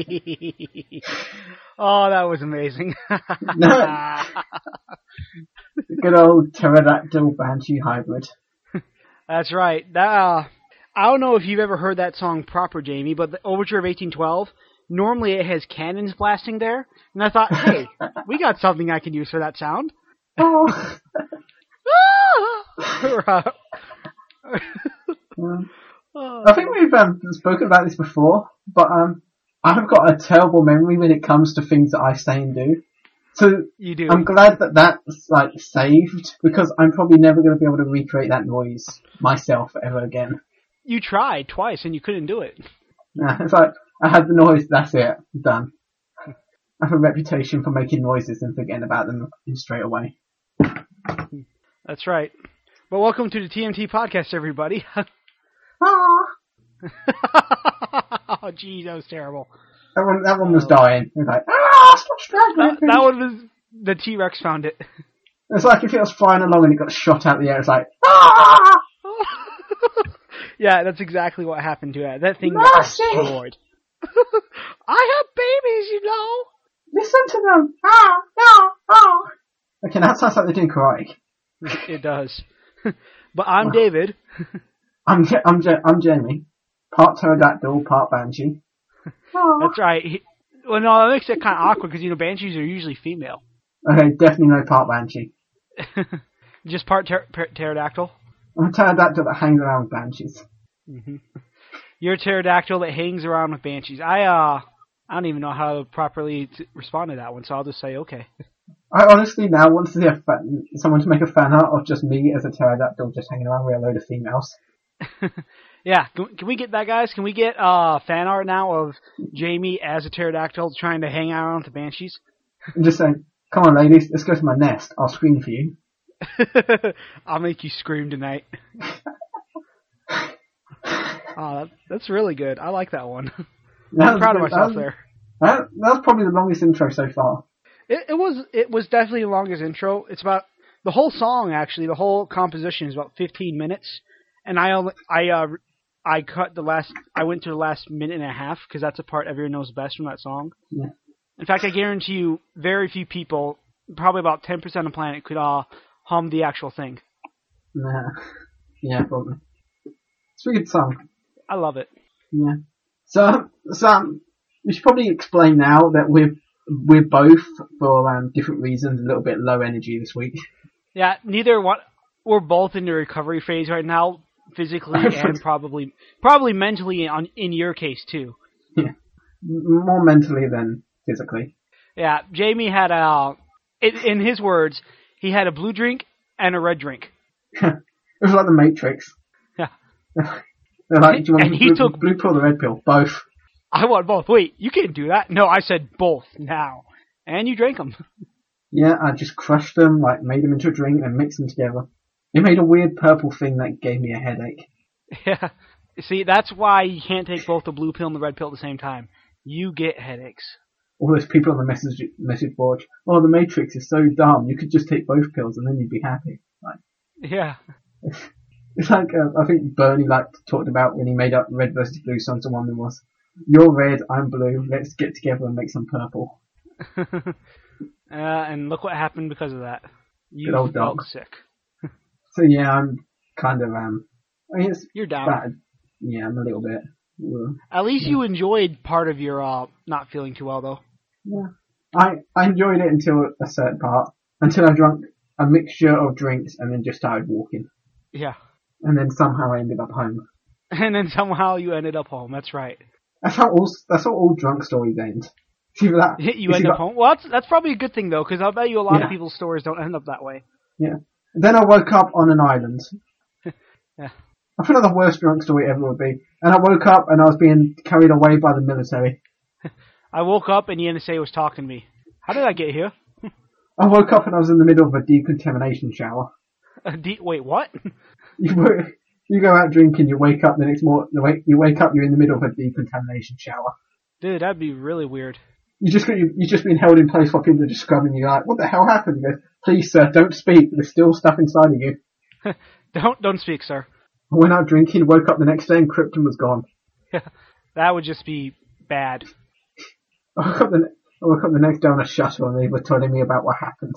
oh, that was amazing. No. Good old pterodactyl banshee hybrid. That's right. That, uh, I don't know if you've ever heard that song proper, Jamie, but the Overture of 1812, normally it has cannons blasting there. And I thought, hey, we got something I can use for that sound. Oh. Ah! I think we've um, spoken about this before, but um, I've got a terrible memory when it comes to things that I say and do. So you do. I'm glad that that's like saved because I'm probably never going to be able to recreate that noise myself ever again. You tried twice and you couldn't do it. Nah, it's like I had the noise. That's it. Done. I have a reputation for making noises and forgetting about them straight away. That's right. But welcome to the TMT podcast, everybody. Ah, oh, geez, that was terrible. that one. That one was dying. It was like ah, stop That, struggling. that one was the T Rex found it. It's like if it was flying along and it got shot out the air. It's like ah. yeah, that's exactly what happened to it. That thing got destroyed. I have babies, you know. Listen to them. Ah, ah, ah. Okay, that sounds like they're doing karate. It does. but I'm David. I'm I'm I'm Jamie, part pterodactyl, part banshee. That's right. He, well, no, that makes it kind of awkward because you know banshees are usually female. Okay, definitely no part banshee. Just part pter- per- pterodactyl. I'm a pterodactyl that hangs around with banshees. You're a pterodactyl that hangs around with banshees. I uh, I don't even know how to properly t- respond to that one, so I'll just say okay. I honestly now want to see a fan, someone to make a fan art of just me as a pterodactyl just hanging around with a load of females. Yeah, can, can we get that, guys? Can we get uh fan art now of Jamie as a pterodactyl trying to hang out with the banshees? I'm just saying, come on ladies, let's go to my nest. I'll scream for you. I'll make you scream tonight. oh, that, that's really good. I like that one. That I'm proud of myself that was, there. That, that was probably the longest intro so far. It, it was it was definitely the longest intro. It's about the whole song actually. The whole composition is about 15 minutes, and I only I uh I cut the last. I went to the last minute and a half because that's a part everyone knows best from that song. Yeah. In fact, I guarantee you, very few people, probably about 10% of the planet, could uh hum the actual thing. Nah. Yeah, probably. It's a good song. I love it. Yeah. So, Sam, we should probably explain now that we're we're both for um, different reasons a little bit low energy this week. Yeah, neither one. We're both in the recovery phase right now, physically and probably probably mentally. On in your case too. M- more mentally than physically. Yeah, Jamie had a. In, in his words, he had a blue drink and a red drink. It was like the Matrix. Yeah. They're like, do you want And the he blue, took- blue pill or the red pill? Both. I want both. Wait, you can't do that. No, I said both now, and you drank them. Yeah, I just crushed them, like made them into a drink and mixed them together. It made a weird purple thing that gave me a headache. Yeah. See, that's why you can't take both the blue pill and the red pill at the same time. You get headaches. All those people on the message message board. Oh, the Matrix is so dumb. You could just take both pills and then you'd be happy. Like Yeah. it's like uh, I think Burnie like talked about when he made up red versus blue. To one that was, "You're red, I'm blue. Let's get together and make some purple." uh, and look what happened because of that. You Good old felt dog. sick. So yeah, I'm kind of um. I mean, it's You're down. bad. Yeah, I'm a little bit. Ugh. At least you enjoyed part of your uh not feeling too well though. Yeah. I I enjoyed it until a certain part. Until I drank a mixture of drinks and then just started walking. Yeah. And then somehow I ended up home. And then somehow you ended up home. That's right. That's how all that's how all drunk stories end. Either that You end up home. Well, that's that's probably a good thing though, because I'll bet you a lot Yeah. of people's stories don't end up that way. Yeah. Then I woke up on an island. Yeah. I feel like the worst drunk story ever would be. And I woke up and I was being carried away by the military. I woke up and the NSA was talking to me. How did I get here? I woke up and I was in the middle of a decontamination shower. A de- wait, what? You wo- you go out drinking, you wake up the next morning, you wake, up, you're in the middle of a decontamination shower. Dude, that'd be really weird. You just you you've just been held in place while people are just scrubbing you. You're like, what the hell happened? He goes, please sir, don't speak. There's still stuff inside of you. Don't don't speak, sir. I went out drinking, woke up the next day, and Krypton was gone. That would just be bad. I woke up the, I woke up the next day on a shuttle and they were telling me about what happened.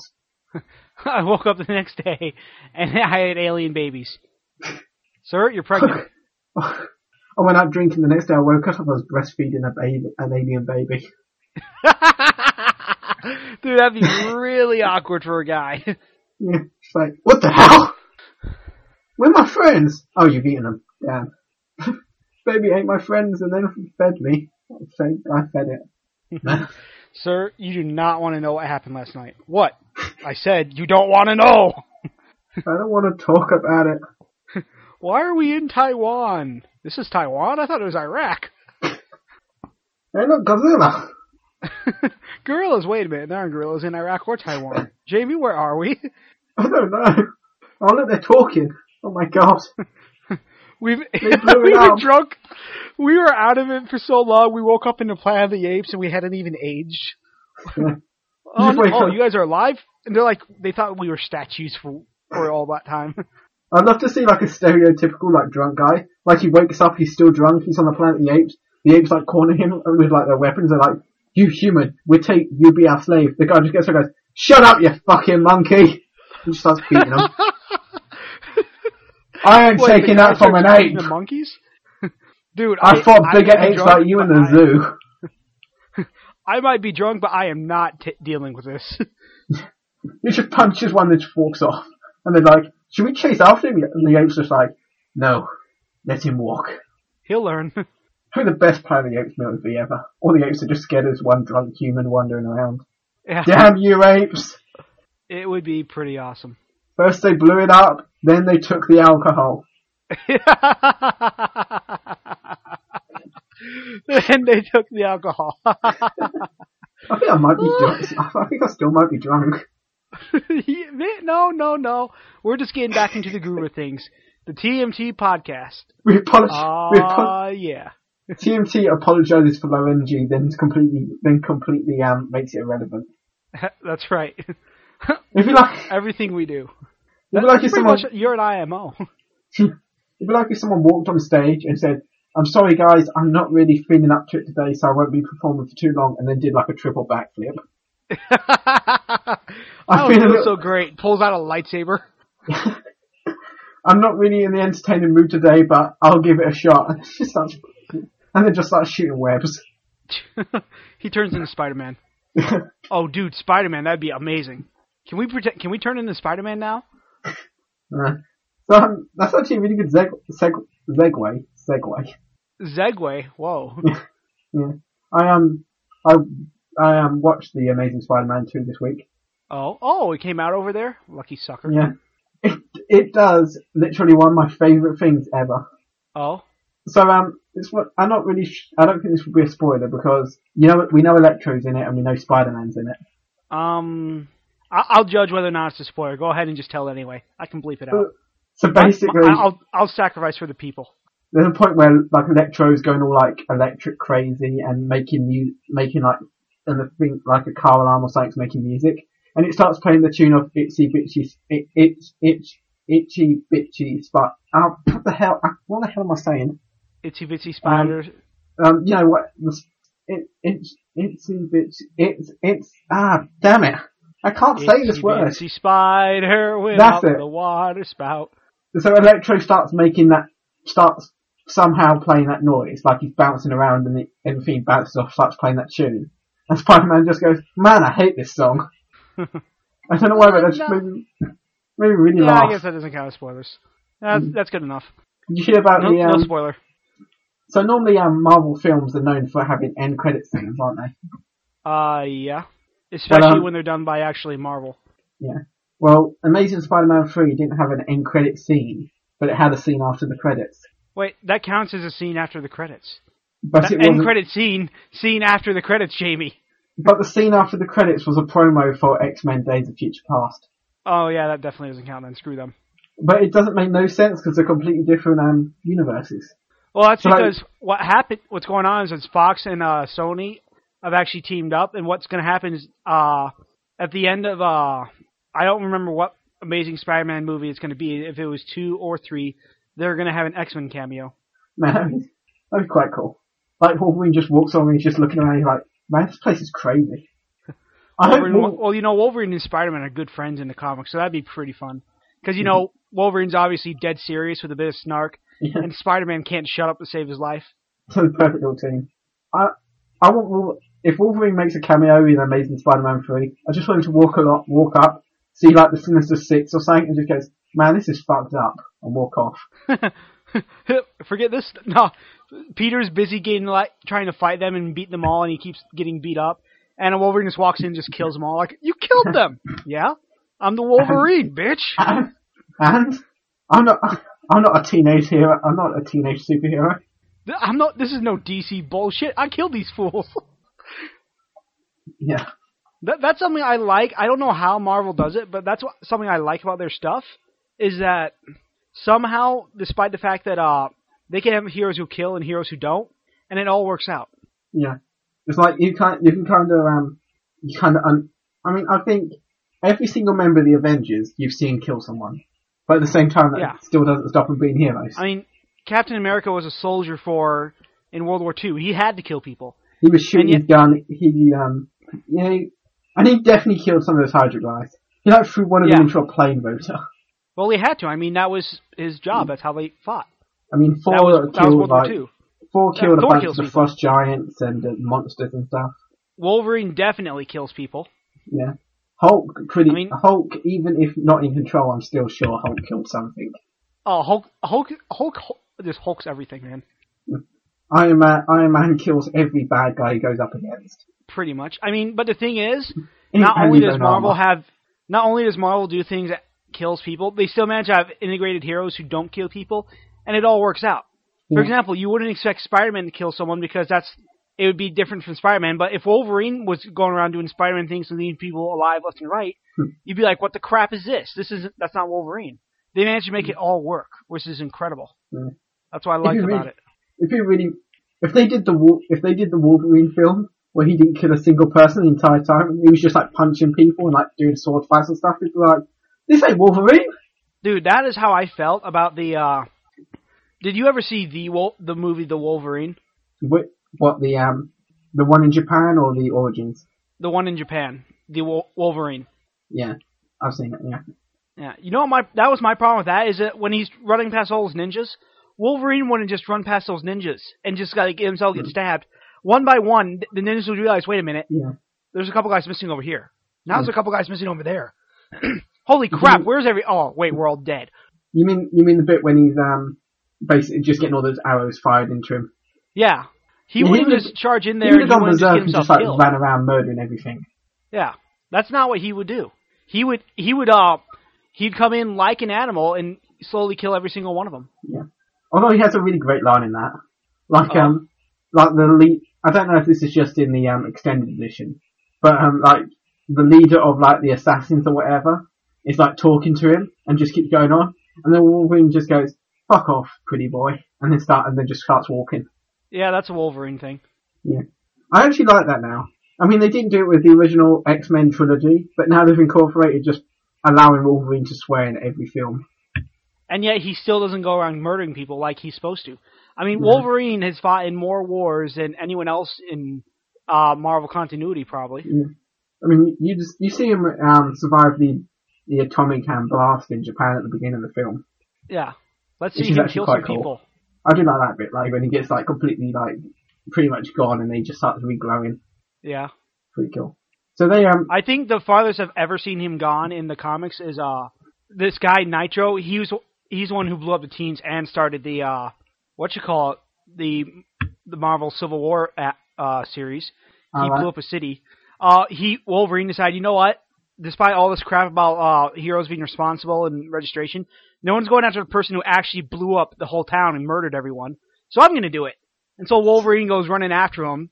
I woke up the next day and I had alien babies. Sir, you're pregnant. I went out drinking the next day. I woke up. I was breastfeeding a baby, an alien baby. Dude, that'd be really awkward for a guy. Yeah, it's like, what the hell? Where are my friends? Oh, you've eaten them. Damn. baby ate my friends and then fed me. I fed, I fed it. Sir, you do not want to know what happened last night. What? I said you don't want to know. I don't want to talk about it. Why are we in Taiwan? This is Taiwan? I thought it was Iraq. Hey, look, Godzilla. gorillas, wait a minute. There aren't gorillas in Iraq or Taiwan. Jamie, where are we? I don't know. Oh, look, they're talking. Oh my god. We've we it were up. drunk. We were out of it for so long. We woke up in the Planet of the Apes and we hadn't even aged. Oh, no, oh, you guys are alive? And they're like, they thought we were statues for for all that time. I'd love to see like a stereotypical like drunk guy. Like he wakes up, he's still drunk, he's on the planet of the apes. The apes like corner him with like their weapons. They're like, "You human, we take you be our slave." The guy just gets up and goes, "Shut up, you fucking monkey!" He starts beating him. I ain't Wait, taking that from an ape. The monkeys? Dude, I, fought I bigger might apes like you in the I- zoo. I might be drunk, but I am not t- dealing with this. He just punches one that just walks off. And they're like, should we chase after him? And the ape's just like, no, let him walk. He'll learn. Probably the best Planet of the Apes movie ever. All the apes are just scared as one drunk human wandering around. yeah, Damn you apes! it would be pretty awesome. First they blew it up, then they took the alcohol. then they took the alcohol. I think I might be drunk. I think I still might be drunk. no, no, no. We're just getting back into the groove of things. The TMT podcast. We apologize. we apo- Ah, yeah. TMT apologizes for low energy, then completely, then completely um makes it irrelevant. That's right. If you like, Everything we do. That's like if someone, much, you're an IMO. it'd be like if someone walked on stage and said, "I'm sorry, guys, I'm not really feeling up to it today, so I won't be performing for too long," and then did like a triple backflip. I don't feel little- so great. Pulls out a lightsaber. I'm not really in the entertaining mood today, but I'll give it a shot. And just starts, and then just starts shooting webs. he turns into Spider-Man. Oh, dude, Spider-Man, that'd be amazing. Can we pretend, Can we turn into Spider-Man now? Uh, so um, that's actually a really good seg- seg- segue. Segue. Zegway. Whoa. Yeah. I um, I I um watched the Amazing Spider-Man 2 this week. Oh, oh, it came out over there. Lucky sucker. Yeah. It it does literally one of my favourite things ever. Oh, So um, it's what I'm not really. Sh- I don't think this would be a spoiler because you know we know Electro's in it and we know Spider-Man's in it. um, I- I'll judge whether or not it's a spoiler. Go ahead and just tell it anyway. I can bleep it out. So basically, I- I'll I'll sacrifice for the people. there's a point where like Electro's going all like electric crazy and making mu- making like and the thing like a car alarm or something's making music and it starts playing the tune of Itsy Bitsy it, it's itch itchy bitchy spot. Uh, what the hell? What the hell am I saying? Itsy bitsy spider. Um, you know what? the s- It it's itsy bitsy it's it's ah damn it! I can't say this Itsy word. bitsy spider went That's out it. the water spout. So Electro starts making that, starts somehow playing that noise, like he's bouncing around and everything bounces off, starts playing that tune. And Spider-Man just goes, man, I hate this song. I don't know why, but that just No. made me, made me really Yeah, laugh. I guess that doesn't count as spoilers. That's, that's good enough. Did you hear about No, the, um, no spoiler. So normally um, Marvel films are known for having end credit scenes, aren't they? Uh, yeah. Especially um, when they're done by actually Marvel. Yeah. Well, Amazing Spider-Man 3 didn't have an end credit scene, but it had a scene after the credits. Wait, that counts as a scene after the credits. But That it end credit scene, scene after the credits, Jamie. but the scene after the credits was a promo for X-Men Days of Future Past. Oh yeah, that definitely doesn't count then. Screw them. But it doesn't make no sense because they're completely different um, universes. Well, that's like- because what happened, what's going on is that Fox and uh, Sony have actually teamed up, and what's going to happen is uh, at the end of uh, I don't remember what Amazing Spider-Man movie it's going to be. If it was two or three, they're going to have an X-Men cameo. Man, that'd be, quite cool. Like Wolverine just walks on and he's just looking around. He's like, man, this place is crazy. I Wolverine, Wol- well, you know, Wolverine and Spider-Man are good friends in the comics, so that'd be pretty fun. Because you know, Wolverine's obviously dead serious with a bit of snark, Yeah. and Spider-Man can't shut up to save his life. So the perfect little team. I I want if Wolverine makes a cameo in Amazing Spider-Man three, I just want him to walk a lot, walk up, see like the Sinister Six or something, and just goes, "Man, this is fucked up," and walk off. Forget this. No, Peter's busy getting like trying to fight them and beat them all, and he keeps getting beat up. And Wolverine just walks in and just kills them all. Like you killed them. yeah, I'm the Wolverine, bitch. And, and I'm not I'm not a teenage hero. I'm not a teenage superhero. I'm not. This is no DC bullshit. I killed these fools. Yeah, That, that's something I like. I don't know how Marvel does it, but that's what, something I like about their stuff is that somehow, despite the fact that uh they can have heroes who kill and heroes who don't, and it all works out. yeah. It's like you can you can kind of um you kind of un- I mean I think every single member of the Avengers you've seen kill someone, but at the same time that Yeah. still doesn't stop him being heroes. I mean, Captain America was a soldier for in World War II. He had to kill people. He was shooting And his gun. He, um, you know, and he definitely killed some of those Hydra guys. He like threw one of Yeah. them into a plane motor. Well, he had to. I mean, that was his job. That's how they fought. I mean, four That was, that killed World War like Yeah, killed Thor a bunch of the frost giants and uh, monsters and stuff. Wolverine definitely kills people. Yeah, Hulk pretty. I mean- Hulk, even if not in control, I'm still sure Hulk killed something. Oh, Hulk, Hulk, Hulk, Hulk just hulks everything, man. Iron Man, Iron Man kills every bad guy he goes up against. Pretty much. I mean, but the thing is, not only does Marvel armor. have, not only does Marvel do things that kills people, they still manage to have integrated heroes who don't kill people, and it all works out. For Yeah. example, you wouldn't expect Spider-Man to kill someone because that's it would be different from Spider-Man. But if Wolverine was going around doing Spider-Man things and leaving people alive left and right, Hmm. you'd be like, "What the crap is this? This isn't. That's not Wolverine." They managed to make it all work, which is incredible. Yeah. That's what I like about it. If you really, if they did the if they did the Wolverine film where he didn't kill a single person the entire time, and he was just like punching people and like doing sword fights and stuff, it'd be like, this ain't Wolverine. Dude, that is how I felt about the. uh Did you ever see the the movie The Wolverine, What, what the um, the one in Japan or the Origins? the one in Japan, the Wol- Wolverine? Yeah, I've seen it. Yeah, Yeah, you know what my that was my problem with that is that when he's running past all those ninjas, Wolverine wouldn't just run past those ninjas and just like himself get stabbed. One by one, the ninjas would realize, wait a minute, yeah. there's a couple guys missing over here. Now there's a couple guys missing over there. Holy crap, Mhm. where's every? Oh wait, we're all dead. You mean you mean the bit when he's um basically just getting all those arrows fired into him? Yeah, he Yeah, he wouldn't just charge in He there would and have he gone berserk and just like killed. ran around murdering everything. Yeah, that's not what he would do. He would he would uh he'd come in like an animal and slowly kill every single one of them. Yeah. Although he has a really great line in that, like Oh. um, like the lead. I don't know if this is just in the um extended edition, but um, like the leader of like the assassins or whatever is like talking to him and just keeps going on, and then Wolverine just goes, "Fuck off, pretty boy," and then start and then just starts walking. Yeah, that's a Wolverine thing. Yeah. I actually like that now. I mean, they didn't do it with the original X Men trilogy, but now they've incorporated just allowing Wolverine to swear in every film. and yet he still doesn't go around murdering people like he's supposed to. I mean, Yeah. Wolverine has fought in more wars than anyone else in uh, Marvel continuity, probably. I mean, you just you see him um, survive the the atomic hand blast in Japan at the beginning of the film. Yeah, let's see him kill some cool. people. I do like that bit, like when he gets like completely like pretty much gone and then he just starts reglowing. Yeah, Pretty cool. So they um I think the farthest I've ever seen him gone in the comics is uh this guy Nitro. He was he's the one who blew up the teens and started the uh what you call it the the Marvel Civil War uh, uh series. He Alright. blew up a city. Uh, he Wolverine decided, you know what? Despite all this crap about uh, heroes being responsible and registration, no one's going after the person who actually blew up the whole town and murdered everyone. So I'm going to do it. And so Wolverine goes running after him,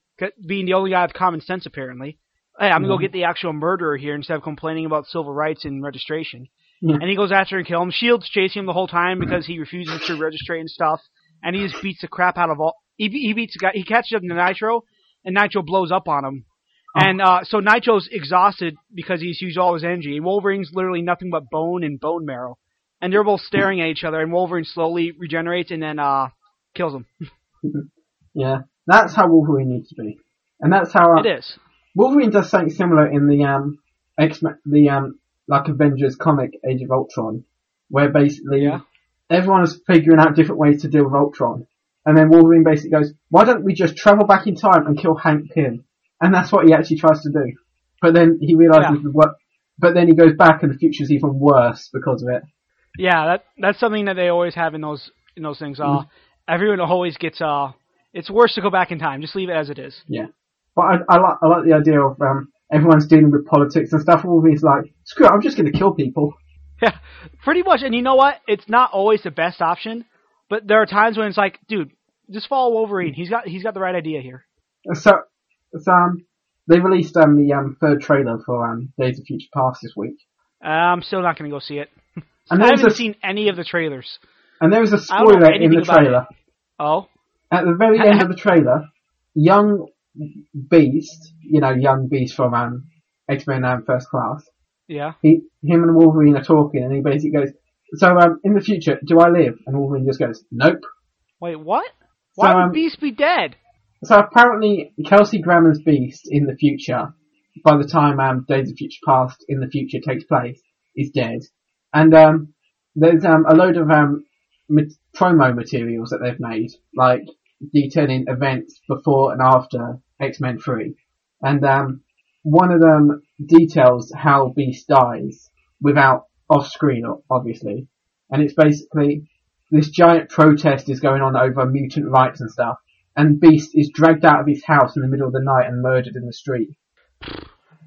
being the only guy with common sense apparently. Hey, I'm gonna go Mhm. get the actual murderer here instead of complaining about civil rights and registration. Yeah. And he goes after and kill him. Shield's chasing him the whole time because he refuses to register and stuff. And he just beats the crap out of all. He, he beats the guy. He catches up to Nitro, and Nitro blows up on him. Oh. And uh, so Nitro's exhausted because he's used all his energy. Wolverine's literally nothing but bone and bone marrow. And they're both staring at each other. And Wolverine slowly regenerates and then uh, kills him. yeah. That's how Wolverine needs to be, and that's how uh, It is. Wolverine does something similar in the um X the um like Avengers comic Age of Ultron, where basically Yeah. everyone is figuring out different ways to deal with Ultron, and then Wolverine basically goes, "Why don't we just travel back in time and kill Hank Pym?" And that's what he actually tries to do, but then he realizes Yeah. the what. But then he goes back, and the future's even worse because of it. Yeah, that that's something that they always have in those in those things. Uh, everyone always gets uh, it's worse to go back in time. Just leave it as it is. Yeah, but I, I like I like the idea of um everyone's dealing with politics and stuff. Wolverine's like, "Screw it, I'm just going to kill people." Yeah, pretty much. And you know what? It's not always the best option, but there are times when it's like, dude, just follow Wolverine. He's got he's got the right idea here. So, so um, they released um the um third trailer for um Days of Future Past this week, Uh, I'm still not going to go see it. And I haven't a seen any of the trailers. and there is a I don't know spoiler in the trailer. Oh, At the very end of the trailer, young Beast, you know, young Beast from um X Men um, First Class, yeah. he him and Wolverine are talking, and he basically goes, "So um in the future, do I live?" And Wolverine just goes, "Nope." Wait, what? So, Why um, would Beast be dead? So apparently, Kelsey Grammer's Beast in the future, by the time um, Days of Future Past in the future takes place, is dead. And um, there's um, a load of um, promo materials that they've made, like detailing events before and after X-Men 3. And um, one of them details how Beast dies without off-screen, obviously. And it's basically this giant protest is going on over mutant rights and stuff and Beast is dragged out of his house in the middle of the night and murdered in the street.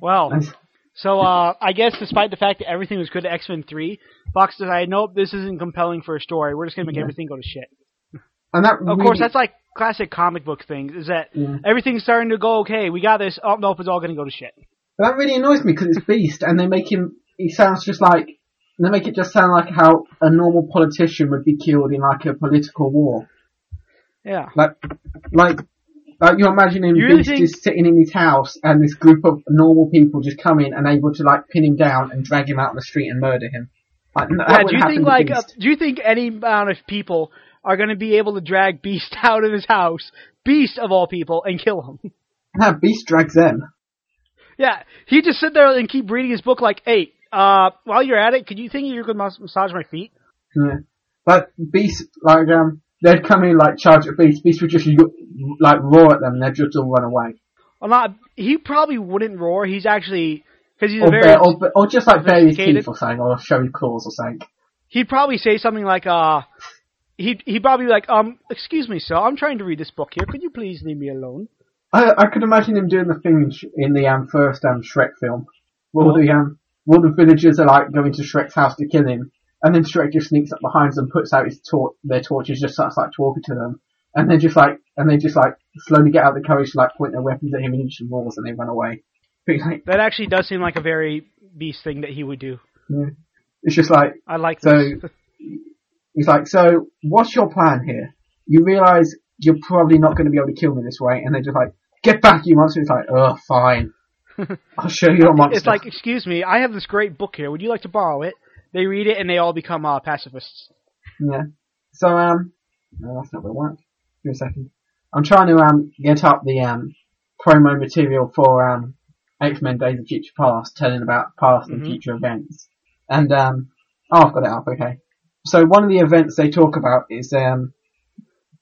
Well, And, so uh, I guess despite the fact that everything was good at X Men Three, Fox decided, nope, this isn't compelling for a story. We're just gonna make Yeah. everything go to shit. and that Of really- course, that's like classic comic book things. Is that Yeah. everything's starting to go okay? We got this. Oh nope, it's all gonna go to shit. that really annoys me because it's Beast, and they make him. He sounds just like they make it just sound like how a normal politician would be killed in like a political war. Yeah. Like, like, like you imagine him You really Beast think- is sitting in his house, and this group of normal people just come in and able to like pin him down and drag him out on the street and murder him. Like, Yeah, do you think like uh, do you think any amount of people are going to be able to drag Beast out of his house, Beast of all people, and kill him? Nah, Beast drags them. yeah, he just sit there and keep reading his book like, hey, uh, while you're at it, could you think you could massage my feet? Yeah. But Beast, like, um, they'd come in, like, charge at Beast. Beast would just, like, roar at them and they'd just all run away. Well, not. He probably wouldn't roar. He's actually because he's a Or, very. bare, or, or just, like, bare his teeth or something, or show his claws or something. He'd probably say something like, uh, he'd he'd probably be like, um, excuse me, sir, I'm trying to read this book here. Could you please leave me alone? I, I could imagine him doing the thing in, the, um, first, um, Shrek film. Where What? the, um, all the villagers are, like, going to Shrek's house to kill him. And then Shrek just sneaks up behind them, puts out his tor- their torches, just starts, like, talking to them. And then just, like, and they just, like, slowly get out the courage to, like, point their weapons at him and he just roars and they run away. But, like, That actually does seem like a very Beast thing that he would do. it's just like, I like So this. he's like, so what's your plan here? You realise you're probably not going to be able to kill me this way, and they're just like, get back, you monster. It's like, oh, fine. I'll show you a monster. It's like, excuse me, I have this great book here. Would you like to borrow it? They read it and they all become uh, pacifists. yeah. So um, no, that's not going to work. Give me a second. I'm trying to um get up the um promo material for um X Men Days of Future Past, telling about past and Mhm. future events, and um, oh, I've got it up. Okay. So one of the events they talk about is um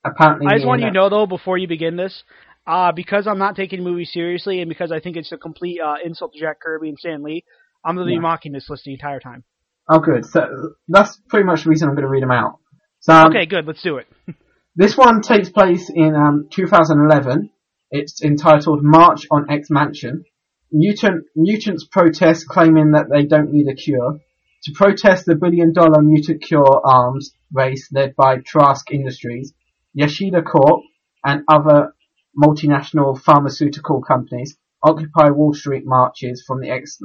apparently. I just want you to know though, before you begin this, uh, because I'm not taking movies seriously and because I think it's a complete uh, insult to Jack Kirby and Stan Lee, I'm going to Yeah. be mocking this list the entire time. Oh, good. So that's pretty much the reason I'm going to read them out. So um, okay, good. Let's do it. this one takes place in um, 2011. It's entitled March on X Mansion. Mutant mutants protest, claiming that they don't need a cure. To protest the billion-dollar mutant cure arms race led by Trask Industries, Yashida Corp, and other multinational pharmaceutical companies occupy Wall Street marches from the X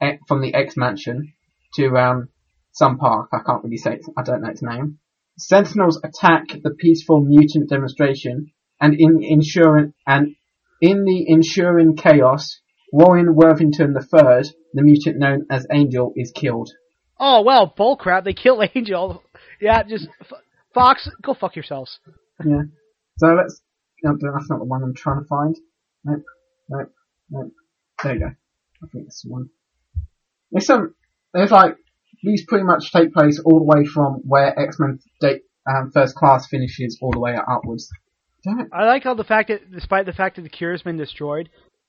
eh, from the X Mansion to um, some park. I can't really say. It, I don't know its name. Sentinels attack the peaceful mutant demonstration, and in ensuring and in the ensuing chaos, Warren Worthington III, the mutant known as Angel, is killed. Oh well, bullcrap. They kill Angel. Yeah, just F- Fox, go fuck yourselves. Yeah. So let's No, that's not the one I'm trying to find. Nope, nope, nope. There you go. I think it's the one. There's some. There's like these pretty much take place all the way from where X Men um, First Class finishes all the way upwards. I like how the fact that, despite the fact that the cure's been destroyed,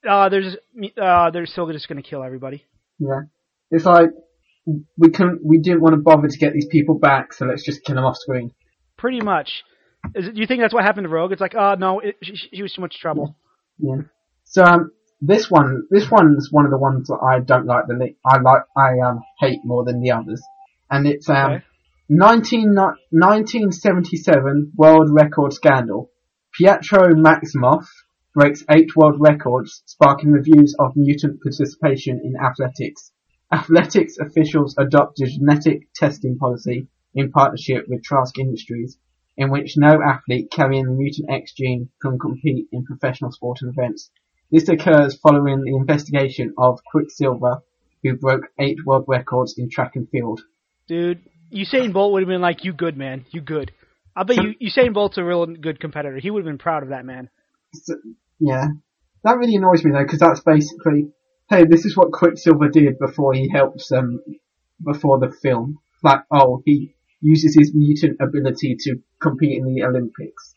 uh, there's uh, they're still just going to kill everybody. Yeah. It's like we couldn't, we didn't want to bother to get these people back, so let's just kill them off screen. Pretty much. Is it, do you think that's what happened to Rogue? It's like, oh no, it, she, she was too much trouble. Yeah. So um, this one, this one's one of the ones that I don't like. The I like, I um hate more than the others, and it's um Okay. 19, 1977 world record scandal. Pietro Maximoff breaks eight world records, sparking reviews of mutant participation in athletics. Athletics officials adopt a genetic testing policy in partnership with Trask Industries, in which no athlete carrying the mutant X gene can compete in professional sporting events. This occurs following the investigation of Quicksilver, who broke eight world records in track and field. Dude, Usain Bolt would have been like, you good, man. You good. I bet you, Usain Bolt's a real good competitor. He would have been proud of that man. So, yeah, that really annoys me though, because that's basically, hey, this is what Quicksilver did before he helps um before the film. Like, oh, he uses his mutant ability to compete in the Olympics.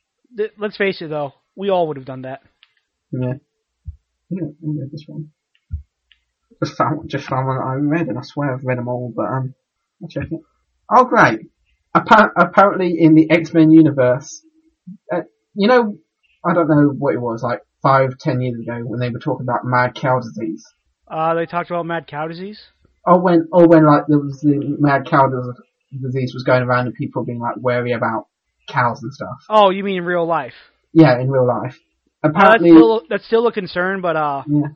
Let's face it, though. We all would have done that. Yeah, yeah, I read this one. Just found just found one that I read, and I swear I've read them all, but um, I'll check it. Oh, great! Appa- apparently, in the X Men universe, uh, you know, I don't know what it was like five, ten years ago when they were talking about mad cow disease. Uh, they talked about mad cow disease. Or when, or when like there was the mad cow disease was going around and people being like wary about cows and stuff. Oh, you mean in real life? Yeah, in real life. Uh, that's Apparently, still that's still a concern, but uh, yeah,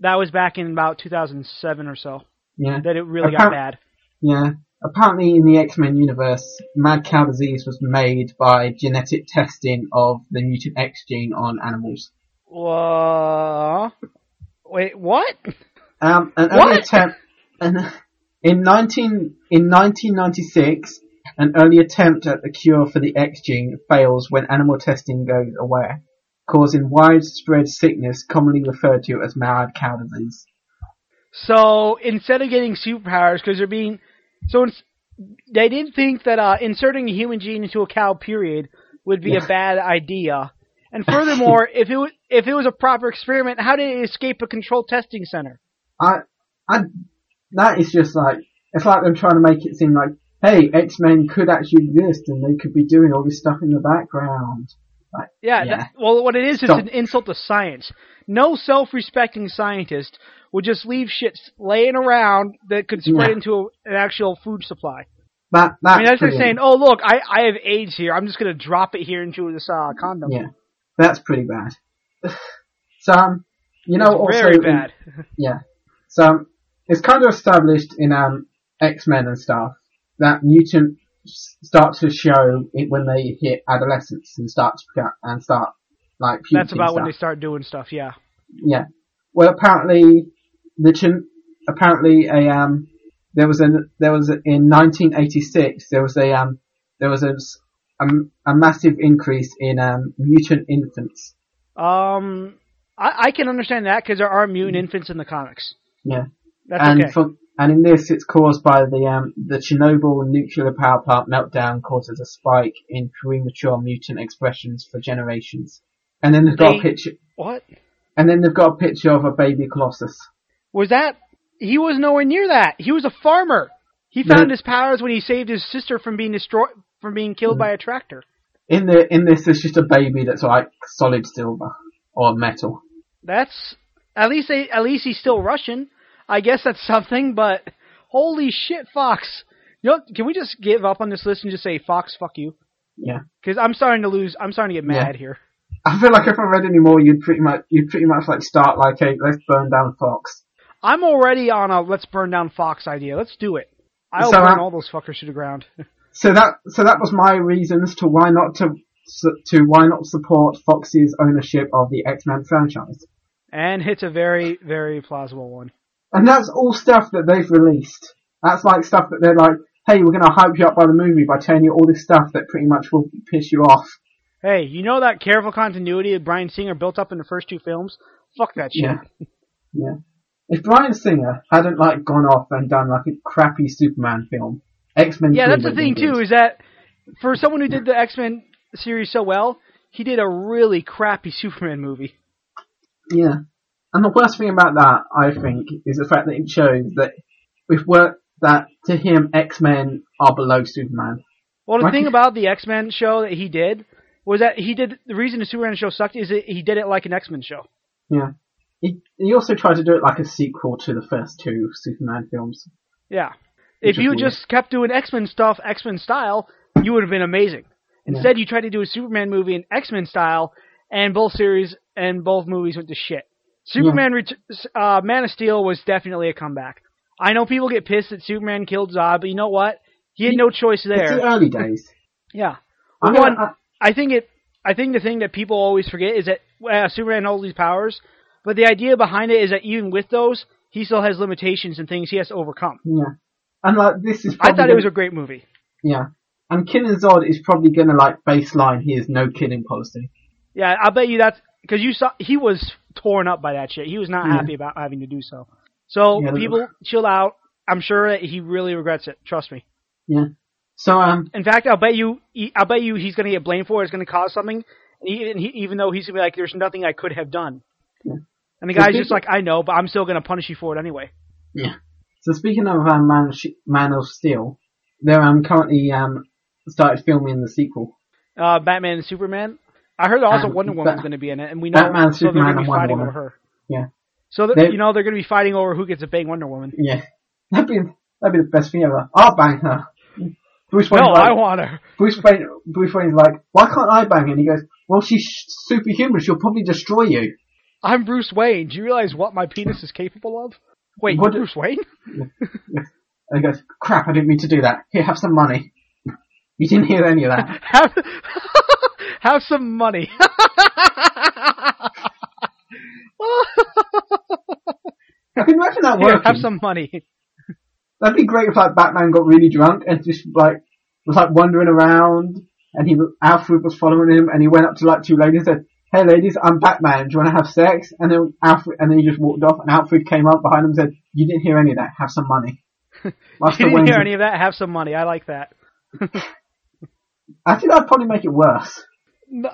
that was back in about 2007 or so yeah, that it really got bad. yeah. Apparently, in the X Men universe, mad cow disease was made by genetic testing of the mutant X gene on animals. Uh, wait, what? Um, an What? early attempt, an, in 19, in 1996, an early attempt at the cure for the X gene fails when animal testing goes away, causing widespread sickness commonly referred to as mad cow disease. So instead of getting superpowers, because they're being so they didn't think that uh, inserting a human gene into a cow period would be Yeah. a bad idea. And furthermore, if it was, if it was a proper experiment, how did it escape a controlled testing center? I, I, that is just like, it's like them trying to make it seem like, hey, X-Men could actually exist and they could be doing all this stuff in the background. Yeah, Yeah. that- well, what it is, is Don't- an insult to science. No self-respecting scientist would just leave shit laying around that could spread Yeah. into a, an actual food supply. that, that's I mean, that's like saying, "Oh, look, I, I have AIDS here. I'm just gonna drop it here into this uh, condom." Yeah, that's pretty bad. so, um, you know, It's also very in- bad. yeah. So um, it's kind of established in um X Men and stuff that mutants start to show it when they hit adolescence and start to pick up and start like puberty That's about when they start doing stuff. Yeah. Yeah. Well, apparently the chin- apparently a um there was a there was a, in 1986 there was a um there was a a, a massive increase in um mutant infants. Um, I, I can understand that because there are mutant infants in the comics. Yeah. That's and okay. for, and in this, it's caused by the um, the Chernobyl nuclear power plant meltdown causes a spike in premature mutant expressions for generations. And then they've got They- a picture, what and then they've got a picture of a baby Colossus. was that? He was nowhere near that. He was a farmer. He found his powers when he saved his sister from being destroyed, from being killed Mm. by a tractor. In the in this, there's just a baby that's like solid silver or metal. That's at least they, at least he's still Russian. I guess that's something. But holy shit, Fox! You know, can we just give up on this list and just say Fox, fuck you? Yeah, Because I'm starting to lose. I'm starting to get Yeah. mad here. I feel like if I read any more, you'd pretty much you'd pretty much like start like a let's burn down Fox. I'm already on a let's burn down Fox idea. Let's do it. I'll So, burn all those fuckers to the ground. So that so that was my reasons to why not to to why not support Fox's ownership of the X Men franchise. and it's a very, very plausible one. And that's all stuff that they've released. That's like stuff that they're like, hey, we're going to hype you up by the movie by telling you all this stuff that pretty much will piss you off. Hey, you know that careful continuity that Bryan Singer built up in the first two films? Fuck that shit. Yeah. Yeah. If Bryan Singer hadn't like gone off and done like a crappy Superman film, X Men. Yeah, that's the thing too. Is that for someone who did the X Men series so well, he did a really crappy Superman movie. Yeah. And the worst thing about that, I think, is the fact that it shows that if we're, that to him, X-Men are below Superman. Well, the Right. thing about the X Men show that he did was that he did the reason the Superman show sucked is that he did it like an X Men show. Yeah. He, he also tried to do it like a sequel to the first two Superman films. Yeah. If you weird. just kept doing X Men stuff, X Men style, you would have been amazing. Instead, you tried to do a Superman movie in X Men style, and both series and both movies went to shit. Superman, ret- uh, Man of Steel was definitely a comeback. I know people get pissed that Superman killed Zod, but you know what? He had no choice there. It's the early days. Yeah. I, One- I, I think it. I think the thing that people always forget is that uh, Superman holds these powers, but the idea behind it is that even with those, he still has limitations and things he has to overcome. yeah. And like, this is I thought it was a great movie. yeah. And killing Zod is probably gonna like baseline He his no killing policy. Yeah, I bet you that's because you saw he was torn up by that shit. He was not Yeah. happy about having to do so. So Yeah, people chill out. I'm sure that he really regrets it. Trust me. Yeah. So, um, In fact, I'll bet you. I'll bet you he's going to get blamed for it. It's going to cause something. Even he, even though he's going to be like, "There's nothing I could have done," Yeah. and the guy's people- just like, "I know, but I'm still going to punish you for it anyway." Yeah. So speaking of um, Man, Sh- Man of Steel, they're um, currently um, started filming the sequel. Uh, Batman and Superman. I heard also Um, Wonder Woman's going to be in it, and we know Batman, so they're going to be fighting Woman. over her. Yeah. So They- you know they're going to be fighting over who gets to bang Wonder Woman. Yeah. That'd be that'd be the best thing ever. I'll bang her. Bruce Wayne's No, like, I want her. Bruce Wayne. Bruce Wayne's like, why can't I bang her? And he goes, well, she's superhuman. She'll probably destroy you. I'm Bruce Wayne. Do you realize what my penis is capable of? Wait, What Bruce Wayne? And he goes, crap, I didn't mean to do that. Here, have some money. You didn't hear any of that. have, some money. I can imagine that Here, working. have some money. That'd be great if like Batman got really drunk and just like was like wandering around and he Alfred was following him and he went up to like two ladies and said, "Hey ladies, I'm Batman. Do you want to have sex?" And then Alfred and then he just walked off and Alfred came up behind him and said, "You didn't hear any of that. Have some money." You didn't hear any of that? Have some money. I like that. I think that'd probably make it worse. No,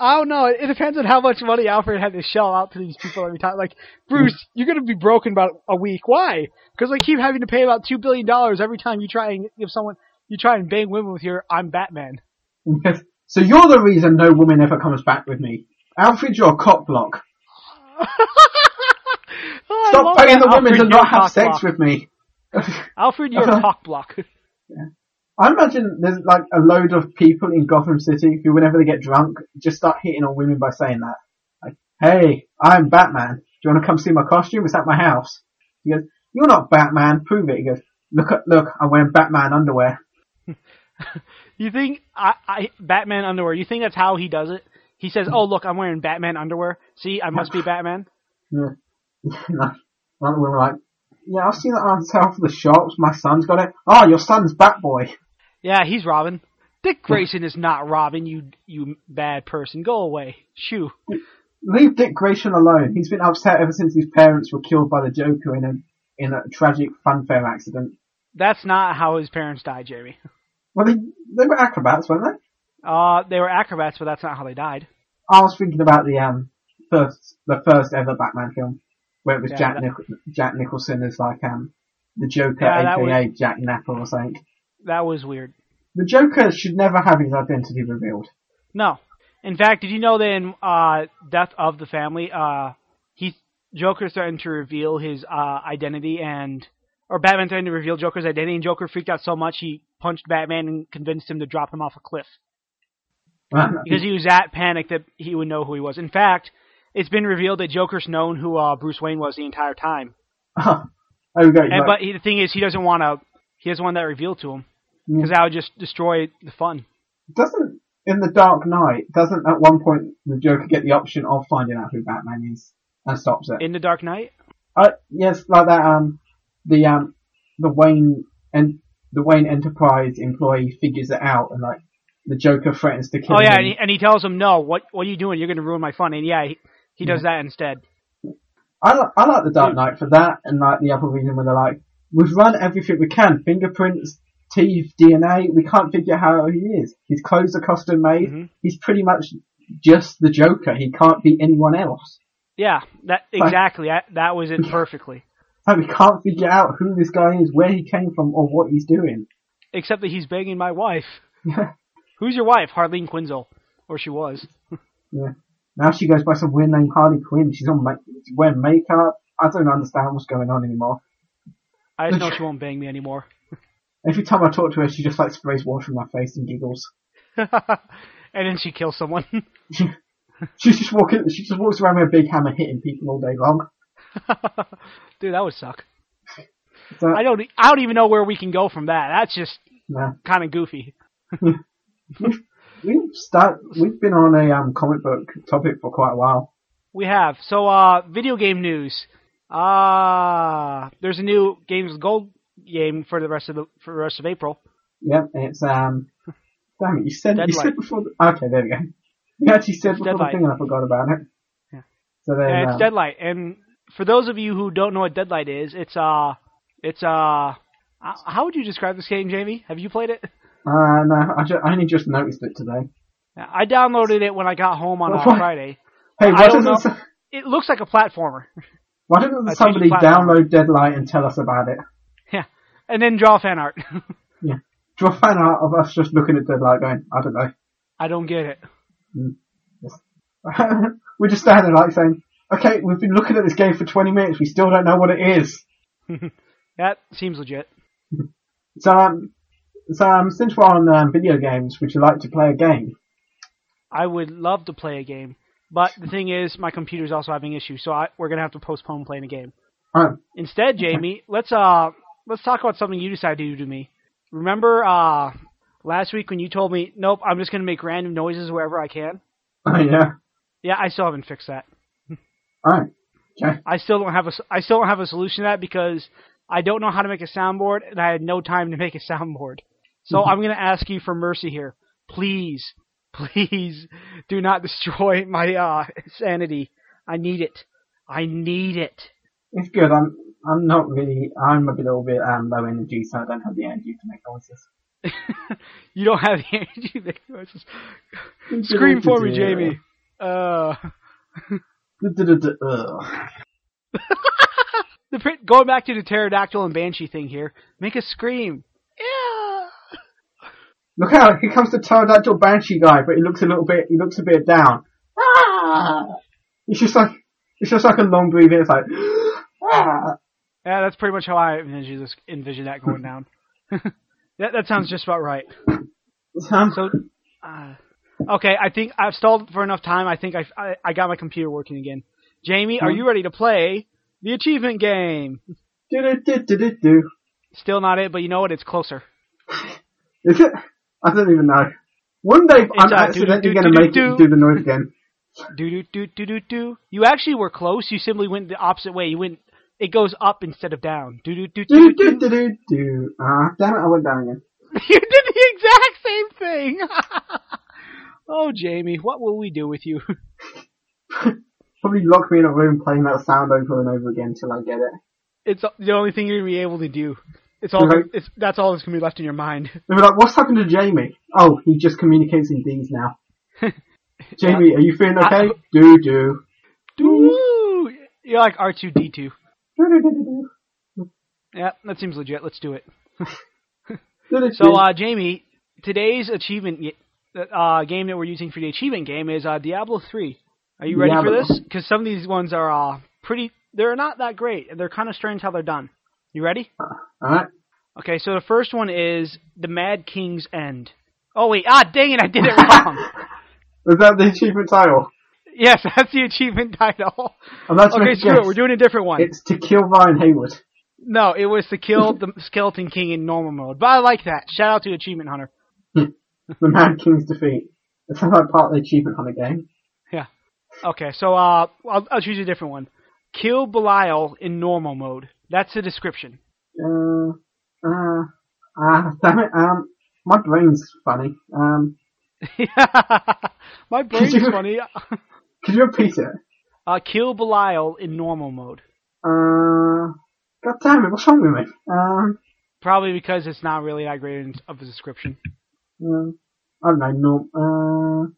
I don't know. It depends on how much money Alfred had to shell out to these people every time. Like, Bruce, you're going to be broken about a week. Why? Because I keep having to pay about $2 billion every time you try and give someone, you try and bang women with your I'm Batman. And he goes, so you're the reason no woman ever comes back with me. Alfred, you're a cock block. Oh, Stop paying the women to not have sex block. with me. Alfred, you're a cock block. I imagine there's like a load of people in Gotham City who, whenever they get drunk, just start hitting on women by saying that. Like, hey, I'm Batman. Do you want to come see my costume? It's at my house. He goes, you're not Batman. Prove it. He goes, look, at, look, I'm wearing Batman underwear. You think I, I Batman underwear? You think that's how he does it? He says, "Oh, look, I'm wearing Batman underwear. See, I must be Batman." Yeah. like, one of the women were like, yeah, I've seen that on sale for the shops. My son's got it. Oh, your son's Batboy. Yeah, he's Robin. Dick Grayson is not Robin. You you bad person. Go away. Shoo. Leave Dick Grayson alone. He's been upset ever since his parents were killed by the Joker in a in a tragic funfair accident. That's not how his parents died, Jamie. Well, they they were acrobats, weren't they? Uh, they were acrobats, but that's not how they died. I was thinking about the um first the first ever Batman film where it was Yeah, Jack that- Nich- Jack Nicholson as like um the Joker, Yeah, aka Jack Napper or something. That was weird. The Joker should never have his identity revealed. No. In fact, did you know that in uh, Death of the Family, uh, he Joker threatened to reveal his uh, identity and or Batman threatened to reveal Joker's identity, and Joker freaked out so much he punched Batman and convinced him to drop him off a cliff because he was that panicked that he would know who he was. In fact, it's been revealed that Joker's known who uh, Bruce Wayne was the entire time. oh, go. And, like, but he, the thing is, he doesn't want to. He doesn't want that revealed to him. Because that would just destroy the fun. doesn't in the Dark Knight doesn't at one point the Joker get the option of finding out who Batman is and stops it? In the Dark Knight, Uh, yes, like that. Um, the um, the Wayne and the Wayne Enterprise employee figures it out and like the Joker threatens to kill him. Oh yeah, him. and he, and he tells him, "No, what what are you doing? You're going to ruin my fun." And yeah, he, he does that instead. I like I like the Dark. Knight for that, and like the other reason where they're like, we've run everything we can, fingerprints, teeth, DNA. We can't figure out how he is. His clothes are custom made. Mhm. He's pretty much just the Joker. He can't be anyone else. Yeah, that exactly. That, that was it perfectly. Like we can't figure out who this guy is, where he came from, or what he's doing. Except that he's banging my wife. Who's your wife? Harleen Quinzel, or she was. Yeah. Now she goes by some weird name, Harley Quinn. She's on she's wearing makeup. I don't understand what's going on anymore. I just know she won't bang me anymore. Every time I talk to her, she just like sprays water in my face and giggles. and then she kills someone. She's just walking. She just walks around with a big hammer hitting people all day long. Dude, that would suck. So, I don't. I don't even know where we can go from that. That's just nah. kind of goofy. We've start. We've been on a um, comic book topic for quite a while. We have so uh, video game news. Ah, there's a new Games with Gold game for the rest of the for the rest of April. Yep, it's um. Damn it! You said you said before. The, okay, there we go. You actually said before Deadlight. the thing, and I forgot about it. Yeah. So then, um, it's Deadlight. And for those of you who don't know what Deadlight is, it's uh, it's uh, how would you describe this game, Jamie? Have you played it? uh, no, I, ju- I only just noticed it today. I downloaded it when I got home on uh? Friday. Hey, why doesn't. It looks like a platformer, why doesn't somebody download Deadlight and tell us about it? And then draw fan art. Yeah, draw fan out of us just looking at Deadlight, going, I don't know. I don't get it. We're just standing like saying, okay, we've been looking at this game for 20 minutes, we still don't know what it is. That seems legit. So, um, so um, since we're on um, video games, would you like to play a game? I would love to play a game, but the thing is, my computer's also having issues, so I, we're gonna have to postpone playing a game. Alright, Instead, Jamie, let's uh let's talk about something you decided to do to me. Remember uh last week when you told me, nope, I'm just gonna make random noises wherever I can. oh yeah, Yeah, I still haven't fixed that. alright, okay. I still don't have a I still don't have a solution to that because I don't know how to make a soundboard and I had no time to make a soundboard. So I'm gonna ask you for mercy here, please, please do not destroy my uh sanity. I need it. I need it. It's good, I'm, I'm not really, I'm a little bit um, low energy, so I don't have the energy to make noises. you don't have the energy to make noises. Scream for me, Jamie. Uh, the pr- going back to the pterodactyl and banshee thing here. Make a scream. Yeah. Look out, here comes the pterodactyl banshee guy, but he looks a little bit, he looks a bit down. Ah! It's just like, it's just like a long breathing, it's like, ah! Yeah, that's pretty much how I envision this. Envision that going down. that that sounds just about right. So, uh, okay, I think I've stalled for enough time. I think I, I, I got my computer working again. Jamie, are you ready to play the achievement game? do-do-do-do-do-do. Still not it, but you know what? It's closer. Is it? I don't even know. One day I'm uh, accidentally do-do-do-do-do. going to make it do the noise again. Do do do do do do. You actually were close. You simply went the opposite way. You went. It goes up instead of down. Do do do do do. do. Do-do-do-do-do. Ah, damn it, I went down again. You did the exact same thing. oh, Jamie, what will we do with you? Probably lock me in a room playing that sound over and over again till I get it. It's the only thing you're gonna be able to do. It's all. It's that's all that's gonna be left in your mind. They'll be like, what's happened to Jamie? Oh, he just communicates in D's now. Jamie, are you feeling okay? Do do. do. You're like R two D two. Yeah, that seems legit. Let's do it. So, uh, Jamie, today's achievement uh, game that we're using for the achievement game is uh, Diablo 3. Are you ready for this? Because some of these ones are uh, pretty. They're not that great. They're kind of strange how they're done. You ready? Alright. Okay, so the first one is the Mad King's End. Oh wait, ah, dang it, I did it wrong. Was that the achievement title? Yes, that's the achievement title. I'm Okay, screw it. We're doing a different one. It's to kill Ryan Haywood. No, it was to kill the Skeleton King in normal mode. But I like that. Shout out to Achievement Hunter. The Mad King's defeat. It sounds like part of the achievement hunter game. Yeah. Okay, so uh, I'll, I'll choose a different one. Kill Belial in normal mode. That's the description. Uh, uh, ah, damn it. Um, my brain's funny. Um, My brain's funny. Could you repeat it? Uh, kill Belial in normal mode. Uh, God damn it, what's wrong with me? Um, Probably because it's not really that great in- of a description. um, I don't know, no,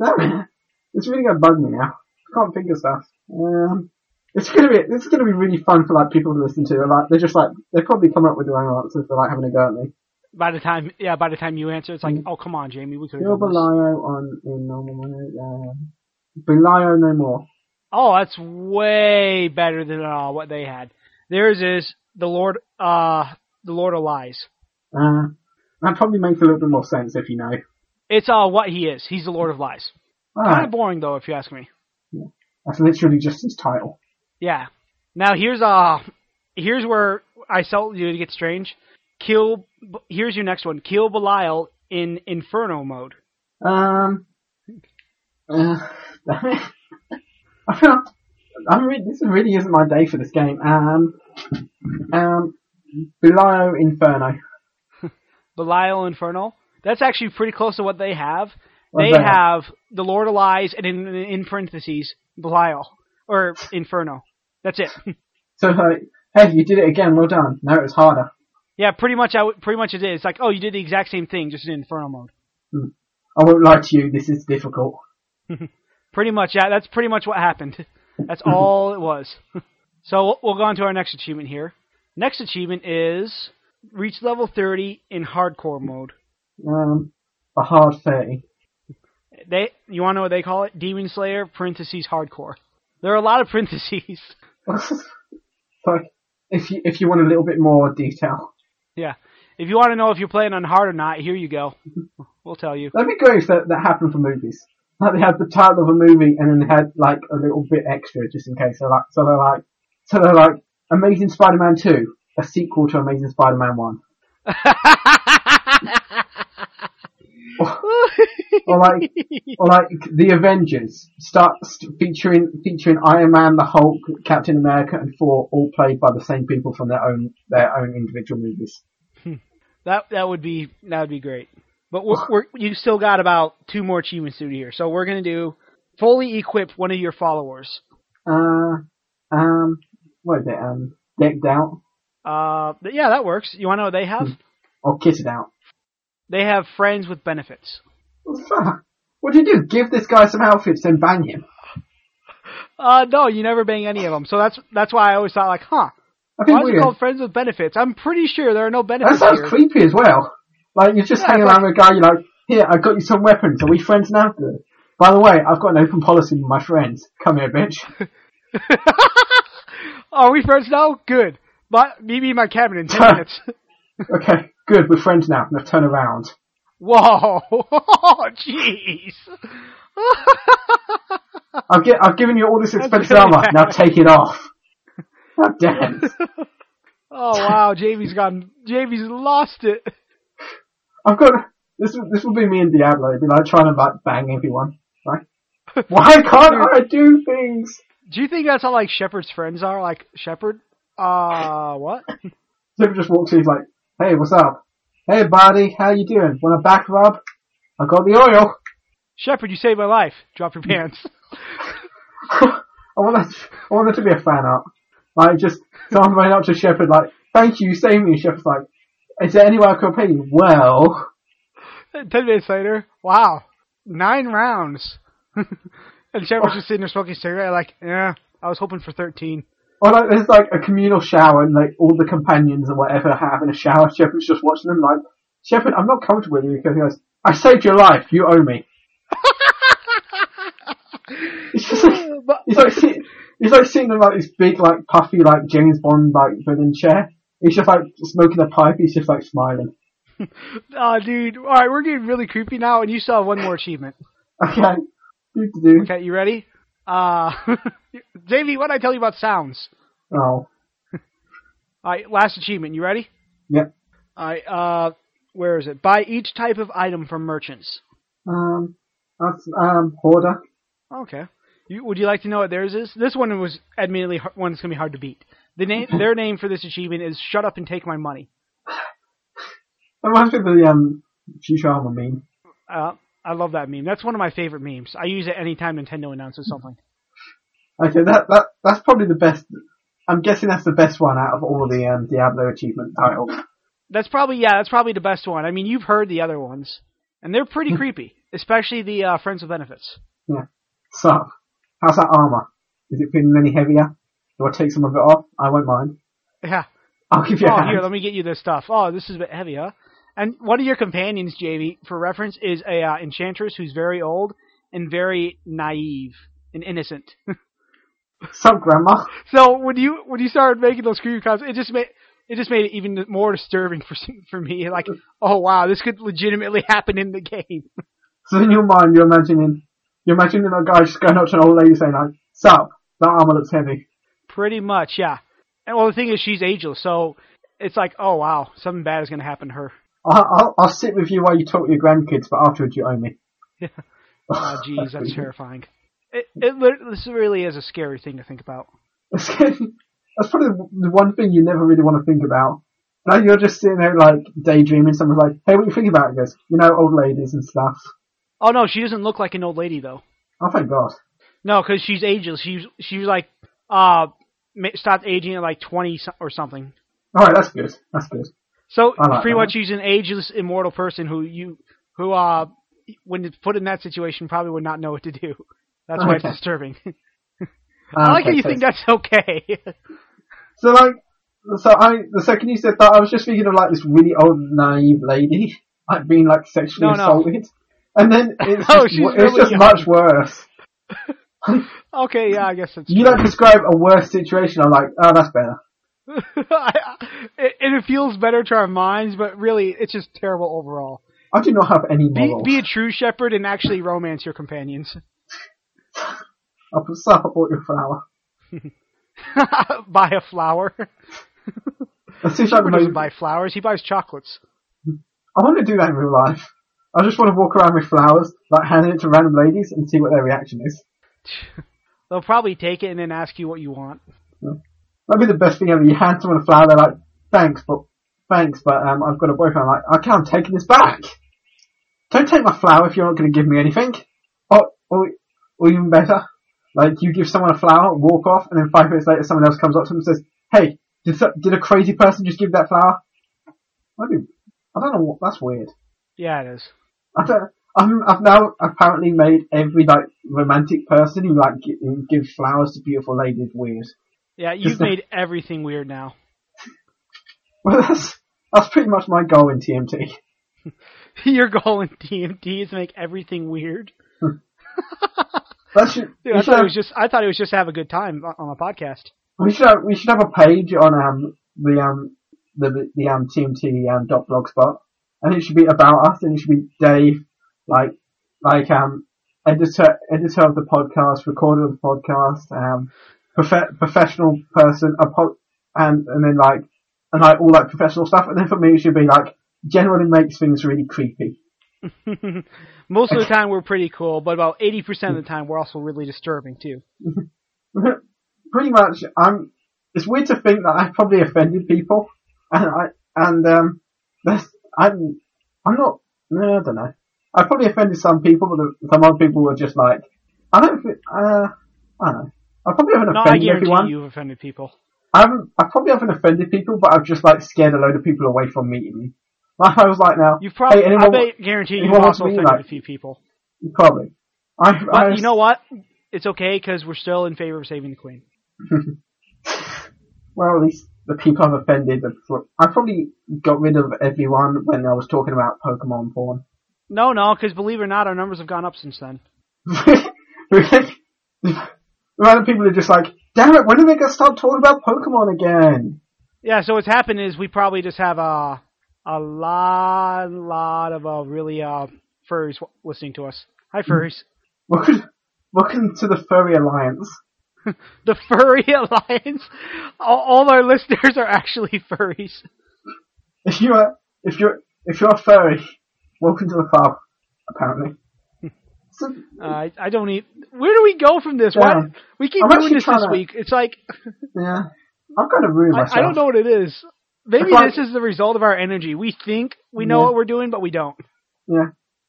uh, damn it. It's really gonna bug me now. I can't think of stuff. Um, it's gonna be, this is gonna be really fun for like people to listen to. Like, they're just like, they probably come up with their own answers for like having a go at me. By the time, yeah, by the time you answer, it's like, oh come on, Jamie, we could Kill. Belial on, in normal mode, um, Belial no more. Oh, that's way better than uh, what they had. Theirs is the Lord, uh, the Lord of Lies. Uh, that probably makes a little bit more sense if you know. It's uh what he is. He's the Lord of Lies. Kind of boring though, if you ask me. that's literally just his title. Yeah. Now here's uh here's where I felt you to get strange. Kill. Here's your next one. Kill Belial in Inferno mode. Um, uh, I feel I'm really, this really isn't my day for this game. Um, um, Belial Inferno. Belial Inferno. That's actually pretty close to what they have. They they have? have the Lord of Lies and in in parentheses Belial or Inferno. That's it. So like, hey, you did it again. Well done. Now it's harder. yeah, pretty much. I w- pretty much it is. It's like, oh, you did the exact same thing, just in Inferno mode. I won't lie to you. This is difficult. Pretty much. Yeah, that's pretty much what happened. That's all it was. so we'll- we'll go on to our next achievement here. Next achievement is reach level 30 in hardcore mode. Um, a hard thirty. They, you want to know what they call it? Demon Slayer parentheses hardcore. There are a lot of parentheses. like, if you if you want a little bit more detail, yeah. If you want to know if you're playing on hard or not, here you go. We'll tell you. that'd be great if that that happened for movies. Like they had the title of a movie and then they had like a little bit extra just in case. So like, so they're like, so they're like, Amazing Spider-Man Two, a sequel to Amazing Spider-Man One, or like, or like the Avengers starts featuring featuring Iron Man, the Hulk, Captain America, and Thor, all played by the same people from their own their own individual movies. That that would be that would be great. But we're, we're, you still got about two more achievements to do here. So we're gonna do fully equip one of your followers. Uh, um, what is it? Um, decked out Uh, yeah, that works. You want to know what they have? or kitted out. They have friends with benefits. Fuck. What do you do? Give this guy some outfits, and bang him? Uh, no, you never bang any of them. So that's that's why I always thought like, huh? Why is it called friends with benefits? I'm pretty sure there are no benefits. That sounds here. creepy as well. Like you're just Yeah, hanging around with a guy. You're like, here, I got you some weapons. Are we friends now? By the way, I've got an open policy with my friends. Come here, bitch. Are we friends now? Good. But meet me in my cabin in ten minutes. Okay, good. We're friends now. Now turn around. Whoa! Jeez. I've, get, I've given you all this expensive armor. Now take it off. God damn. oh wow, Jamie's gone. Jamie's lost it. I've got this. This will be me and Diablo. It'd be like trying to like bang everyone. Right? Why can't I do things? Do you think that's how like Shepard's friends are? Like Shepard? Uh, what? Zip just walks in. He's like, "Hey, what's up? Hey, buddy, how you doing? Want a back rub? I got the oil." Shepard, you saved my life. Drop your pants. I want that. I want there to be a fan art. Like just someone running up to Shepard like, "Thank you, you saved me." Shepard's like, "Is there any way I pay you?" Well, Ten minutes later, wow, nine rounds. and Shepard's just sitting there smoking a cigarette, like, yeah, I was hoping for thirteen. or like there's like a communal shower and like all the companions and whatever having a shower. Shepard's just watching them like, "Shepard, I'm not comfortable with you because he goes, I saved your life. You owe me." It's just like, But- like he's like sitting in like this big like puffy like James Bond like villain chair. He's just like smoking a pipe. He's just like smiling. Oh, dude. All right, we're getting really creepy now, and you still have one more achievement. Okay, do to do. Okay, you ready? Uh, Davey, what did I tell you about sounds? Oh, All right, last achievement. You ready? yep. All right. Uh, where is it? Buy each type of item from merchants. Um, that's um hoarder. Okay. You, would you like to know what theirs is? This one was admittedly one that's gonna be hard to beat. The name, their name for this achievement is "Shut Up and Take My Money." Reminds me the um Futurama meme. Uh, I love that meme. That's one of my favorite memes. I use it anytime Nintendo announces something. Okay, that that that's probably the best. I'm guessing that's the best one out of all the um, Diablo achievement titles. That's probably yeah, that's probably the best one. I mean, you've heard the other ones, and they're pretty creepy, especially the uh, Friends with Benefits. Yeah. So, how's that armor? Is it feeling any heavier? Do I take some of it off? I won't mind. Yeah. I'll give you a Oh, hand. here, let me get you this stuff. Oh, this is a bit heavy, huh? And one of your companions, JV, for reference, is a uh, enchantress who's very old and very naive and innocent. so, Grandma? so when you when you started making those creepy comments, it just made it just made it even more disturbing for for me. Like, oh wow, this could legitimately happen in the game. So in your mind, you're imagining, you're imagining a guy just going up to an old lady saying like, "Sup, that armor looks heavy." Pretty much, yeah. And well, the thing is, she's ageless, so it's like, oh wow, something bad is gonna happen to her. I'll, I'll, I'll sit with you while you talk to your grandkids, but afterwards you owe me. Oh, jeez, that's terrifying. It, it this really is a scary thing to think about. That's probably the one thing you never really want to think about. Like you're just sitting there like daydreaming. Someone's like, "Hey, what do you think about?" It goes, "You know, old ladies and stuff." Oh no, she doesn't look like an old lady though. Oh, thank God. No, because she's ageless. She's she was like uh stopped aging at like twenty or something. All right, that's good. That's good. So like pretty that. much she's an ageless, immortal person who you who uh when put in that situation probably would not know what to do. That's why Okay. it's disturbing. I Ah, like how you so- think that's okay. So like, so I the second you said that, I was just thinking of like this really old naive lady, like being like sexually No, no. assaulted, and then it's No, just, it's really just young. much worse. okay, yeah, I guess that's You true. like describe a worse situation, I'm like, oh, that's better. It, it feels better to our minds, but really, it's just terrible overall. I do not have any Be, morals. be a true Shepard and actually romance your companions. I put stuff, I bought a flower. buy a flower. That seems like the Shepard doesn't buy flowers; he buys chocolates. I want to do that in real life. I just want to walk around with flowers, like handing it to random ladies and see what their reaction is. They'll probably take it and then ask you what you want. That'd be the best thing ever. You hand someone a flower, they're like, thanks, but, thanks, but, um, I've got a boyfriend. I'm like, okay, I'm taking this back. Don't take my flower if you're not going to give me anything. Or, or, or even better, like, you give someone a flower, walk off, and then five minutes later someone else comes up to them and says, hey, did, so- did a crazy person just give that flower? That'd be, I don't know what, that's weird. Yeah, it is. I don't, I'm, I've now apparently made every, like, romantic person who, like, gi- who gives flowers to beautiful ladies weird. Yeah, you've Just made everything weird now. Well, that's, that's pretty much my goal in TMT. Your goal in TMT is to make everything weird. That should, Dude, we, I should thought it have, was just I thought it was just have a good time on on a podcast. we should have, we should have a page on, um, the, um, the, the, um, TMT, um, dot blogspot. And it should be about us and it should be Dave, like, like, um, editor, editor of the podcast, recorder of the podcast, um, prof- professional person, a po- and, and then like, and like all that professional stuff. And then for me it should be like, generally makes things really creepy. Most of the time we're pretty cool, but about eighty percent of the time we're also really disturbing too. pretty much, I'm. It's weird to think that I've probably offended people, and I and um, that's I'm I'm not. No, I don't know. I probably offended some people, but some other people were just like, I don't. Think, uh, I don't know. I probably haven't No, offended guarantee everyone. you've offended people. I haven't. I probably haven't offended people, but I've just like scared a load of people away from meeting me. Like I was like, now, You've probably hey, I anyone, bet guarantee wants also offended like- a few people. You probably. I, But I, you know what? It's okay because we're still in favor of saving the queen. Well, at least the people I've offended, I probably got rid of everyone when I was talking about Pokemon porn. No, no, because believe it or not, our numbers have gone up since then. really? of people are just like, damn it, when are they going to start talking about Pokemon again? Yeah, so what's happened is we probably just have a a lot, lot of uh, really uh, furries w- listening to us. Hi, furries. Welcome, welcome to the Furry Alliance. The Furry Alliance. All, all our listeners are actually furries. If you are, if you're, if you're a furry, welcome to the club, apparently. So, Uh, I, I don't need. Where do we go from this? Why we keep I'm doing this this to- week? It's like yeah, I'm going to ruin myself. I, I don't know what it is. Maybe If I- this is the result of our energy. We think we know Yeah. what we're doing, but we don't. Yeah.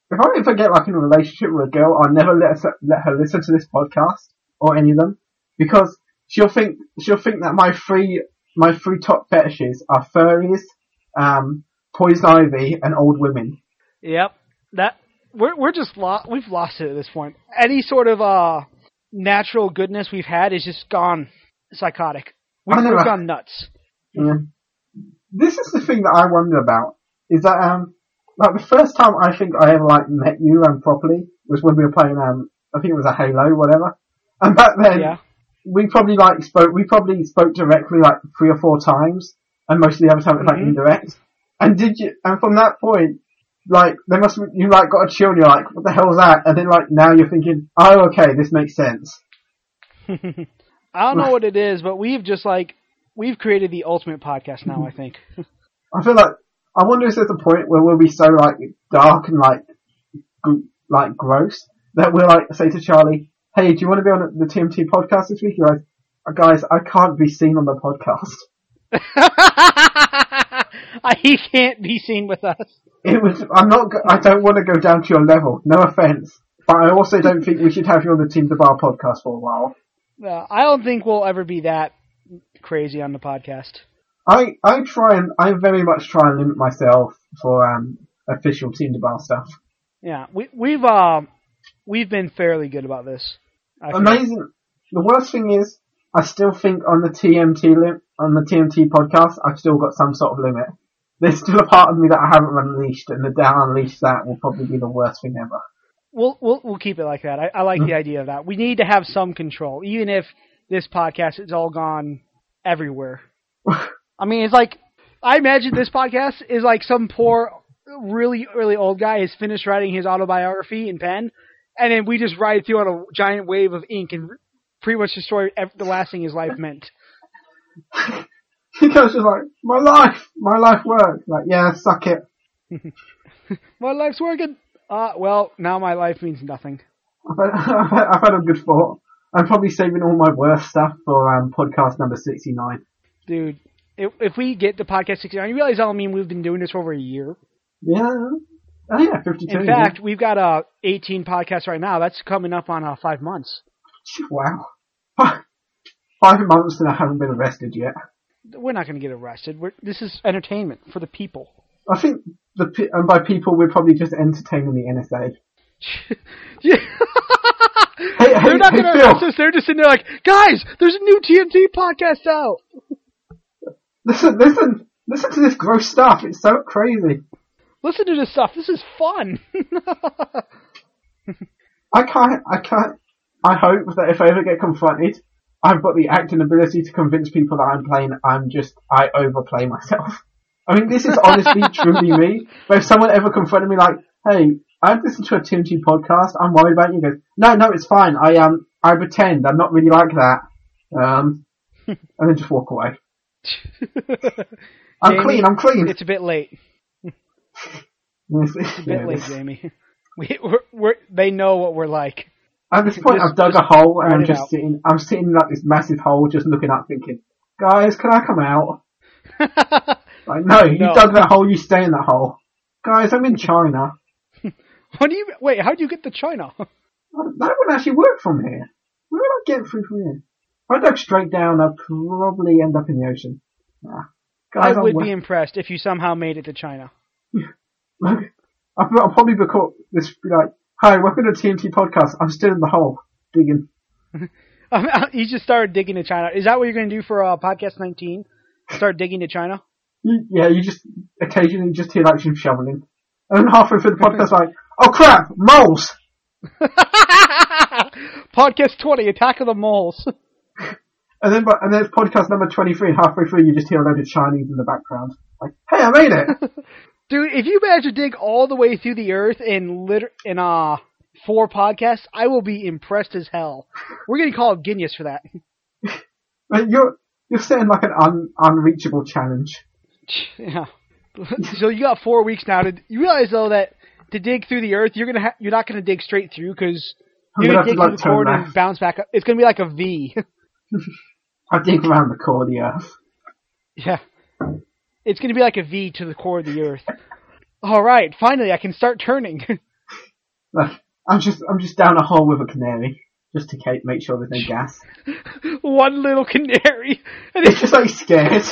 if I ever get like in a relationship with a girl, I'll never let her, let her listen to this podcast or any of them because she'll think she'll think that my three my three top fetishes are furries, um, poison ivy, and old women. Yep. That we're we're just lost. we've lost it at this point. Any sort of uh natural goodness we've had is just gone psychotic. We've, we've gone nuts. Yeah. This is the thing that I wonder about is that um like the first time I think I ever like met you um properly was when we were playing um I think it was a Halo whatever, and back then Yeah. we probably like spoke we probably spoke directly like three or four times, and most of the other time it was like Mhm. indirect. And did you? And from that point, like there must be, you like got a chill and you're like, what the hell's that? And then like now you're thinking, oh okay, this makes sense. I don't know what it is, but we've just like we've created the ultimate podcast now. I think. I feel like I wonder if there's a point where we'll be so like dark and like gr- like gross that we'll like say to Charlie, "Hey, do you want to be on the TMT podcast this week?" You're like, "Uh, "Guys, I can't be seen on the podcast." he can't be seen with us. It was. I'm not. I don't want to go down to your level. No offense, but I also don't think we should have you on the Team the Bar podcast for a while. Uh, I don't think we'll ever be that crazy on the podcast. I I try and I very much try and limit myself for um official Team the Bar stuff. Yeah, we we've uh, we've been fairly good about this. Amazing. The worst thing is, I still think on the TMT on the TMT podcast, I've still got some sort of limit. There's still a part of me that I haven't unleashed, and the day I unleash that will probably be the worst thing ever. We'll we'll we'll keep it like that. I, I like the mm-hmm. idea of that. We need to have some control, even if this podcast is all gone everywhere. I mean, it's like I imagine this podcast is like some poor, really really old guy has finished writing his autobiography in pen, and then we just ride through on a giant wave of ink and pretty much destroy ev- the last thing his life meant. He goes just like, my life, my life work. Like, yeah, suck it. My life's working. Uh, well, now my life means nothing. I've had, I've had, I've had a good thought. I'm probably saving all my worst stuff for um, podcast number 69. Dude, if, if we get to podcast 69, you realize, I mean, we've been doing this for over a year. Yeah. Oh yeah, 52. In yeah. fact, we've got uh, 18 podcasts right now. That's coming up on uh, five months. wow. Five months and I haven't been arrested yet. We're not going to get arrested. We're, this is entertainment for the people. I think the and by people we're probably just entertaining the NSA. yeah. Hey, They're hey, not hey, going to arrest us. They're just sitting there like, guys, there's a new TMT podcast out. Listen, listen, listen to this gross stuff. It's so crazy. Listen to this stuff. This is fun. I can't, I can't. I hope that if I ever get confronted, I've got the acting ability to convince people that I'm playing. I'm just, I overplay myself. I mean, this is honestly truly me. But if someone ever confronted me like, "Hey, I've listened to a TMT podcast. I'm worried about you," he goes, "No, no, it's fine. I um, I pretend. I'm not really like that." Um, and then just walk away. I'm Jamie, clean. I'm clean. it's a bit late. It's A bit late, Jamie. We, we're, we're, they know what we're like. At this point, Just- I've dug a hole and I'm just out. sitting. I'm sitting in like this massive hole, just looking up, thinking, "Guys, can I come out?" Like, no, you No. dug that hole. You stay in that hole. Guys, I'm in China. what do you wait? How do you get to China? That wouldn't actually work from here. Where would I get through from here? If I dug straight down, I'd probably end up in the ocean. Nah. Guys, I would I'm be impressed if you somehow made it to China. I'll, I'll probably be caught. This be like, "Hi, welcome to TMT podcast. I'm still in the hole digging." you just started digging to China. Is that what you're going to do for uh, podcast 19? Start digging to China? Yeah, you just occasionally just hear like some shoveling, and then halfway through the podcast, like, "Oh crap, moles!" podcast 20, Attack of the Moles. And then, but and then it's podcast number twenty-three. And halfway through, you just hear a load of Chinese in the background. Like, "Hey, I made it!" Dude, if you manage to dig all the way through the earth in lit- in uh four podcasts, I will be impressed as hell. We're going to call Guinness for that. You're you're setting like an un, unreachable challenge. yeah. so you got four weeks now to. You realize though that to dig through the earth, you're gonna ha- you're not gonna dig straight through because you're gonna gonna dig to, like, the cord and bounce back up. It's gonna be like a V. I dig around the core of the earth. yeah. It's gonna be like a V to the core of the earth. All right, finally I can start turning. I'm just I'm just down a hole with a canary just to make sure there's no gas. One little canary, and It's just like scared.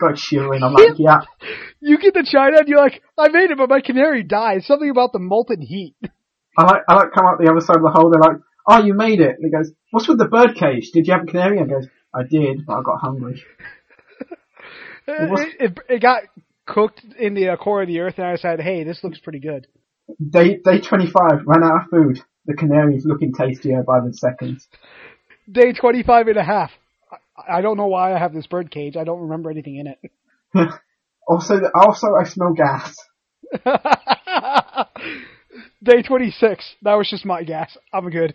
Got shivering. I'm like, yeah. you get the china, and you're like, I made it, but my canary died. Something about the molten heat. I like I like come out the other side of the hole. They're like, oh, you made it. And he goes, what's with the bird cage? Did you have a canary? And goes, I did, but I got hungry. It, it, it got cooked in the uh, core of the earth, and I said, hey, this looks pretty good. Day day 25 ran out of food. The canary's looking tastier by the second. Day 25 and a half. I, I don't know why I have this bird cage. I don't remember anything in it. Also, also I smell gas. Day 26. That was just my gas. I'm good.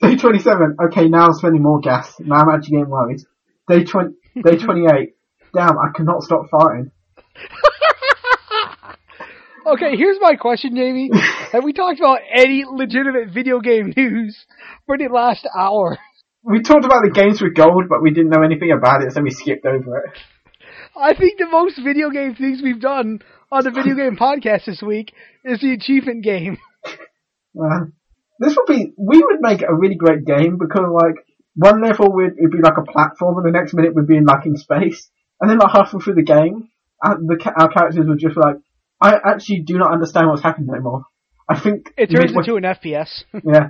Day 27. Okay, now I'm spending more gas. Now I'm actually getting worried. Day 20, day 28. Damn, I cannot stop farting. Okay, here's my question, Jamie. Have we talked about any legitimate video game news for the last hour? We talked about the games with gold, but we didn't know anything about it, so we skipped over it. I think the most video game things we've done on the video game podcast this week is the achievement game. This would be, we would make a really great game because like, one level would, it'd be like a platform and the next minute we'd be in like in space. And then like halfway through the game, the, our characters were just like, I actually do not understand what's happening anymore. I think It turns midway- into an FPS. Yeah.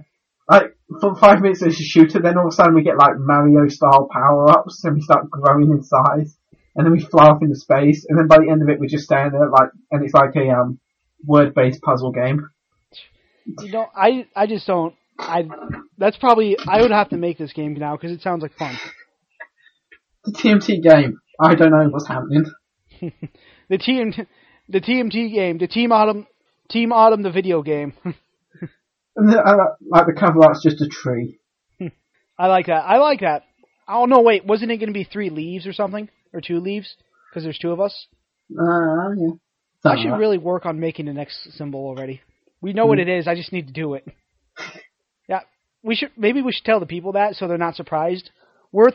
Like, for five minutes it's a shooter, then all of a sudden we get like Mario style power ups and we start growing in size. And then we fly off into space, and then by the end of it we're just standing there like, and it's like a, um, word based puzzle game. you know, I I just don't. I that's probably I would have to make this game now because it sounds like fun. The TMT game. I don't know what's happening. The team, the TMT game, the Team Autumn, Team Autumn, the video game. And the, uh, like the cover art's just a tree. I like that. I like that. Oh no, wait, wasn't it going to be three leaves or something, or two leaves? Because there's two of us. Uh, yeah. I should like- really work on making the next symbol already. We know what it is. I just need to do it. Yeah, we should. Maybe we should tell the people that so they're not surprised. We're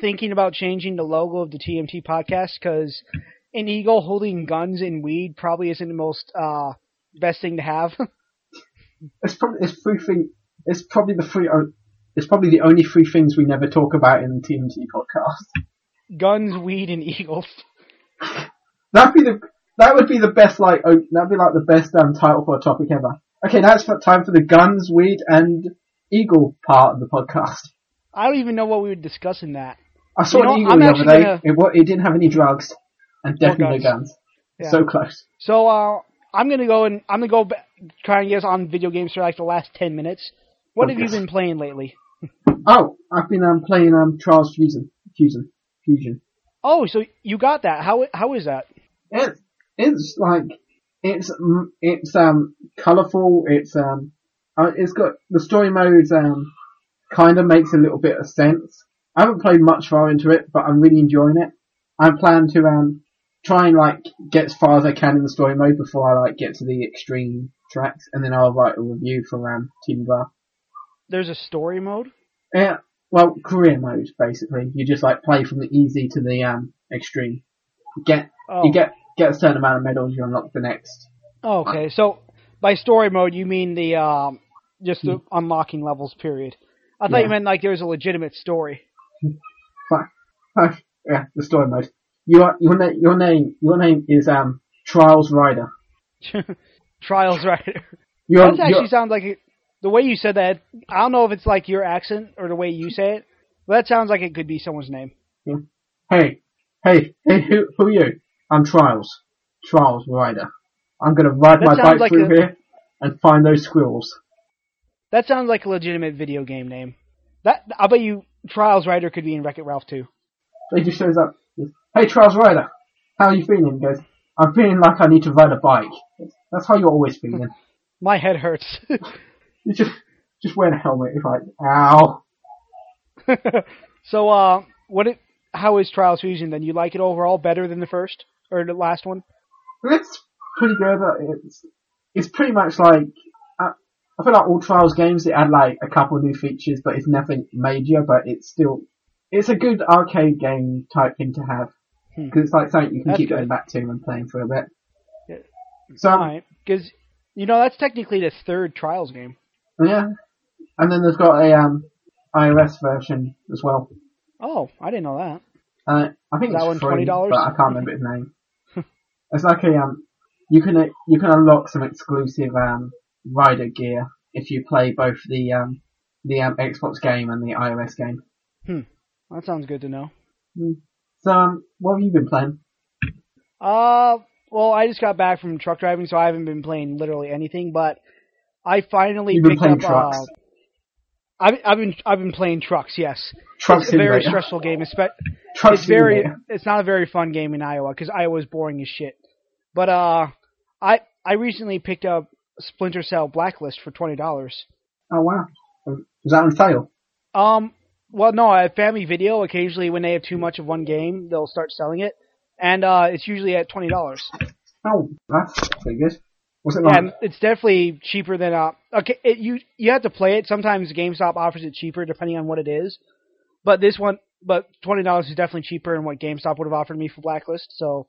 thinking about changing the logo of the TMT podcast because an eagle holding guns and weed probably isn't the most uh, best thing to have. It's probably, it's three thing, it's probably the three, o- it's probably the only three things we never talk about in the TMT podcast. guns, weed, and eagles. That'd be the that would be the best like oh, that'd be like the best um, title for a topic ever. Okay, now it's time for the guns, weed, and eagle part of the podcast. I don't even know what we would discuss in that. I saw You know, an eagle I'm the other day. gonna- It, it didn't have any drugs and definitely no guns. Yeah. So close. So uh, I'm gonna go and I'm gonna go try and get us on video games for like the last ten minutes. What have you been playing lately? Oh, I've been um, playing um, Trials Fusion, Fusion, Fusion. Oh, so you got that? How how is that? It's it's like it's it's um colorful. It's um uh, it's got the story modes um kind of makes a little bit of sense. I haven't played much far into it, but I'm really enjoying it. I plan to um try and like get as far as I can in the story mode before I like get to the extreme tracks, and then I'll write a review for um Team Bar. There's a story mode. Yeah, well, career mode basically. You just like play from the easy to the um extreme. Get Oh, you get get a certain amount of medals, you unlock the next. oh, okay. So by story mode, you mean the um just the Hmm. unlocking levels period. I thought Yeah. you meant like there was a legitimate story. Fine. yeah, the story mode. Your your name your name your name is um Trials Rider. Trials Rider. Your, That actually sounds like it, the way you said that. I don't know if it's like your accent or the way you say it, but that sounds like it could be someone's name. hey hey hey who who are you? I'm Trials Trials Rider. I'm gonna ride That my bike like through a- here and find those squirrels. That sounds like a legitimate video game name. That I bet you Trials Rider could be in Wreck It Ralph too. He just shows up. Hey Trials Rider, how are you feeling? He goes, I'm feeling like I need to ride a bike. That's how you're always feeling. My head hurts. you just just wear a helmet. It's like, ow. so, uh, what it? How is Trials Fusion? Then you like it overall better than the first or the last one? It's pretty good. It's it's pretty much like I, feel like all Trials games they add like a couple new features, but it's nothing major. But it's still it's a good arcade game type thing to have Hmm. because it's like something you can That's keep good. going back to and playing for a bit. Yeah. So because You know, that's technically the third Trials game. Yeah. And then there's got a um, iOS version as well. Oh, I didn't know that. Uh, I think Is that it's free, $20? but I can't remember its name. it's like a um, you can you can unlock some exclusive um rider gear if you play both the um the um, Xbox game and the iOS game. Hmm, That sounds good to know. So um, what have you been playing? Uh, well, I just got back from truck driving, so I haven't been playing literally anything. But I finally You've been picked playing up. trucks. Uh, I've, I've been I've been playing trucks. Yes, Truck it's a very stressful game. Truck it's very it's not a very fun game in Iowa because Iowa's boring as shit. But uh, I I recently picked up Splinter Cell Blacklist for twenty dollars. Oh wow. Is that on sale? Um, well, no, at Family Video, occasionally when they have too much of one game, they'll start selling it, and uh, it's usually at twenty dollars. Oh, that's pretty good. What's it like? And it's definitely cheaper than uh. Okay, it, you you have to play it. Sometimes GameStop offers it cheaper depending on what it is, but this one, but twenty dollars is definitely cheaper than what GameStop would have offered me for Blacklist. So,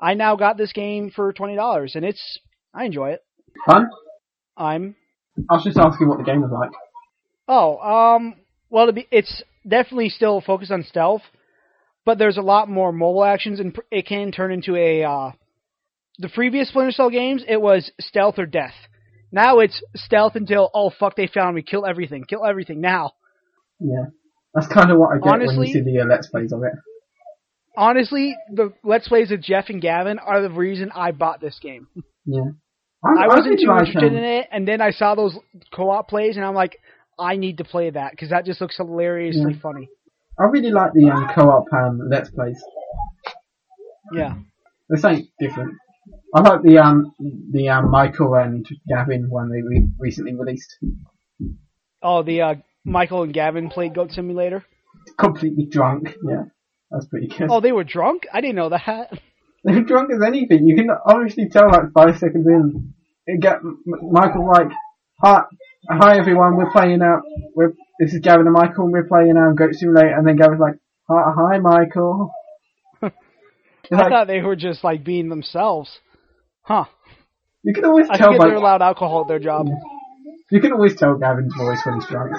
I now got this game for twenty dollars, and it's I enjoy it. Fun? I'm I was just asking what the game was like. Oh, um, well, be, it's definitely still focused on stealth, but there's a lot more mobile actions, and it can turn into a. Uh, the previous Splinter Cell games, it was stealth or death. Now it's stealth until oh fuck they found me, kill everything, kill everything now. Yeah. That's kind of what I get when Honestly- you see the uh, Let's Plays of it. Honestly, the Let's Plays of Geoff and Gavin are the reason I bought this game. Yeah. I wasn't too interested in it, and then I saw those co-op plays, and I'm like, I need to play that because that just looks hilariously Yeah. funny. I really like the um, co-op um, Let's Plays. Yeah. They're something different. I like the um the um Michael and Gavin one they re- recently released. Oh, the uh, Michael and Gavin played Goat Simulator. Completely drunk. Yeah, that's pretty good. Oh, they were drunk? I didn't know that. They're drunk as anything. You can honestly tell like five seconds in. It get Michael like, hi, hi everyone, we're playing out. We're this is Gavin and Michael. and We're playing um Goat Simulator, and then Gavin's like, hi, hi Michael. I like, thought they were just like being themselves. Huh. you can always I tell forget by they're allowed alcohol at their job. You can always tell Gavin's voice when he's drunk.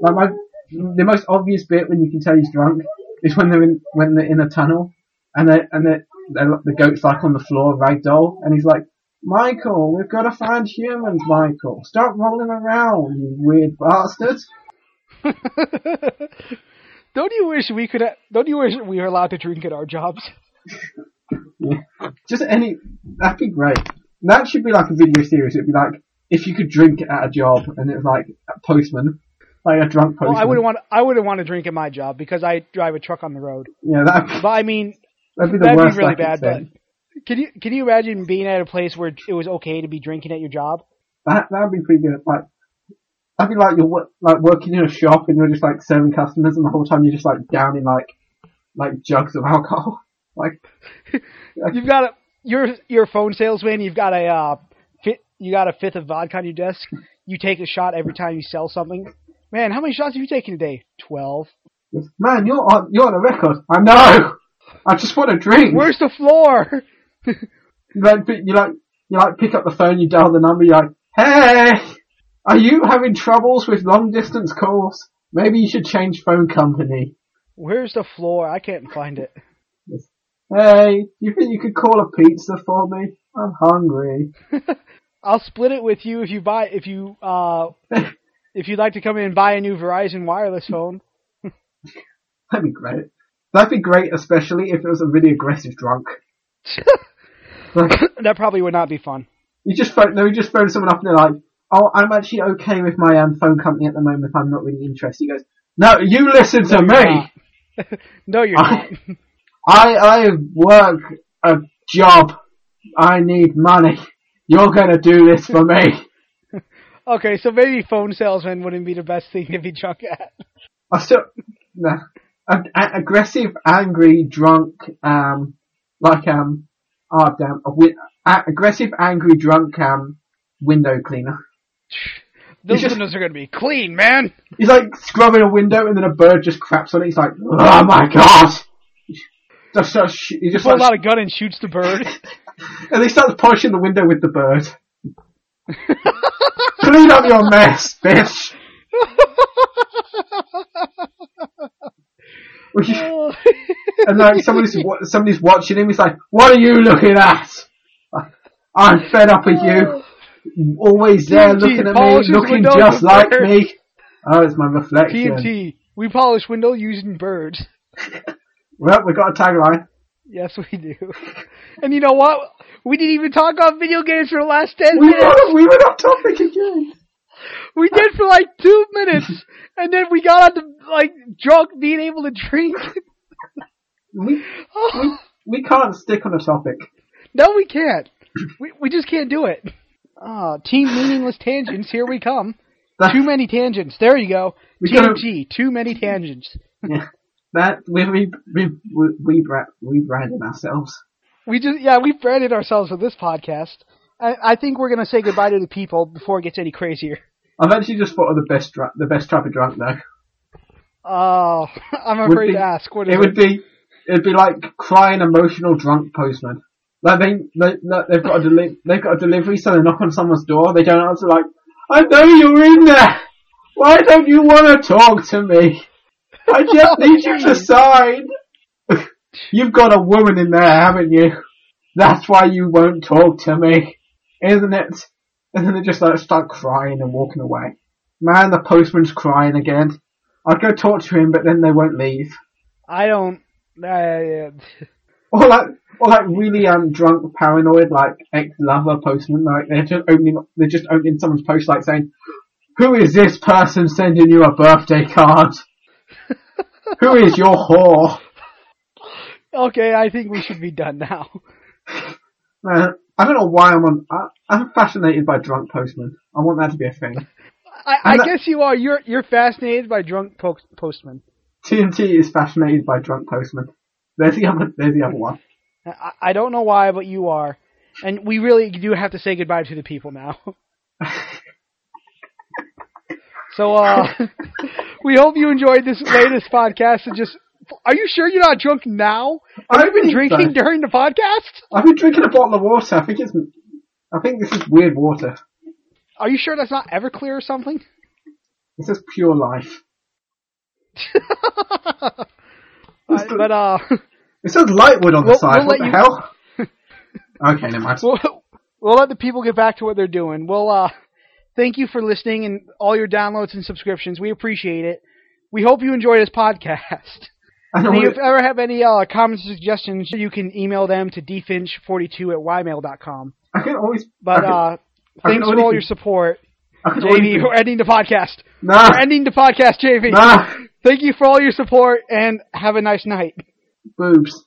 Like my, the most obvious bit when you can tell he's drunk is when they're in when they're in a tunnel and they and they the goat's like on the floor ragdoll and he's like, Michael, we've got to find humans, Michael. Stop rolling around, you weird bastard. don't you wish we could? Don't you wish we were allowed to drink at our jobs? Yeah. Just any, that'd be great. That should be like a video series. It'd be like if you could drink at a job and it was like a postman, like a drunk postman. Well, I wouldn't want. I wouldn't want to drink at my job because I drive a truck on the road. Yeah, that'd, But I mean, that'd be the that'd worst. be really bad. But can you can you imagine being at a place where it was okay to be drinking at your job? That that would be pretty good. Like, that'd be like you're like working in a shop and you're just like serving customers, and the whole time you're just like downing like like jugs of alcohol. Like, You've got a you're you're a phone salesman. You've got a uh, fit, you got a fifth of vodka on your desk. You take a shot every time you sell something. Man, how many shots have you taken today? Twelve. man, you're on you're on a record. I know. I just want a drink. Where's the floor? You like pick- you like you like pick up the phone, you dial the number, you're like, hey, are you having troubles with long distance calls? Maybe you should change phone company. Where's the floor? I can't find it. Hey, you think you could call a pizza for me? I'm hungry. I'll split it with you if you buy if you uh if you'd like to come in and buy a new Verizon wireless phone. That'd be great. That'd be great, especially if it was a really aggressive drunk. Like, that probably would not be fun. you just phone, no, you just phone someone up and they're like, "Oh, I'm actually okay with my um, phone company at the moment. If I'm not really interested." He goes, "No, you listen to No, you're me. no, you're I- not. I I work a job. I need money. You're gonna do this for me." Okay, so maybe phone salesman wouldn't be the best thing to be drunk at. I still, no, a, a- aggressive, angry, drunk, um, like um, oh damn, a, wi- a, aggressive, angry, drunk, um, window cleaner. Those just- windows are gonna be clean, man. He's like scrubbing a window and then a bird just craps on it. He's like, oh my god! Just, just, sh- he just Pulls out a gun and shoots the bird. and he starts polishing the window with the bird. Clean up your mess, bitch. and like somebody's somebody's watching him. He's like, "What are you looking at?" I'm fed up with you. Always there, TMT looking at me, looking just like me. Oh, it's my reflection. TMT. We polish window using birds. Well, we got a tagline. Yes, we do. And you know what? We didn't even talk about video games for the last ten We minutes. were, we were off topic again. We did for like two minutes, and then we got on to like drunk being able to drink. We, we, we can't stick on a topic. no, we can't. We we just can't do it. Ah, team meaningless tangents. Here we come. That, Too many tangents. There you go. Gotta- Too many tangents. yeah, that we we we we we, we branded ourselves. We just yeah we branded ourselves with this podcast. I, I think we're gonna say goodbye to the people before it gets any crazier. I've actually just thought of the best dra- the best of drunk though. Oh, I'm afraid be- to ask. What is It would be it'd be like crying emotional drunk postman. Like they, they they've got a deli- they've got a delivery, so they knock on someone's door. They don't answer. Like, I know you're in there. Why don't you want to talk to me? I just need you to sign. You've got a woman in there, haven't you? That's why you won't talk to me, isn't it? And then they just like start crying and walking away. Man, the postman's crying again. I'd go talk to him, but then they won't leave. I don't. Uh, Or like, or like really um drunk, paranoid, like ex-lover postman. Like they're just opening, they're just opening someone's post, like saying, "Who is this person sending you a birthday card? Who is your whore?" okay, I think we should be done now. Man, I don't know why I'm on. I, I'm fascinated by drunk postmen. I want that to be a thing. I, I I'm guess you are. You're you're fascinated by drunk po- postmen. TMT is fascinated by drunk postmen. There's the other. There's the other one. I, I don't know why, but you are. And we really do have to say goodbye to the people now. So, uh, we hope you enjoyed this latest podcast and just, are you sure you're not drunk now? Have I you been drinking so. during the podcast? I've been drinking a bottle of water. I think it's. I think this is weird water. Are you sure that's not Everclear or something? This is pure life. Uh, but, uh, It says Lightwood on the We'll- side. we'll what the you- hell? okay, never mind. we'll, we'll let the people get back to what they're doing. We'll, uh, thank you for listening and all your downloads and subscriptions. We appreciate it. We hope you enjoy this podcast. I And if you ever have any uh, comments or suggestions, you can email them to dfinch42 at ymail.com. I can always. But can, uh, thanks for all your support. JV, we're ending the podcast. Nah, We're ending the podcast, JV. nah, Thank you for all your support and have a nice night. boobs.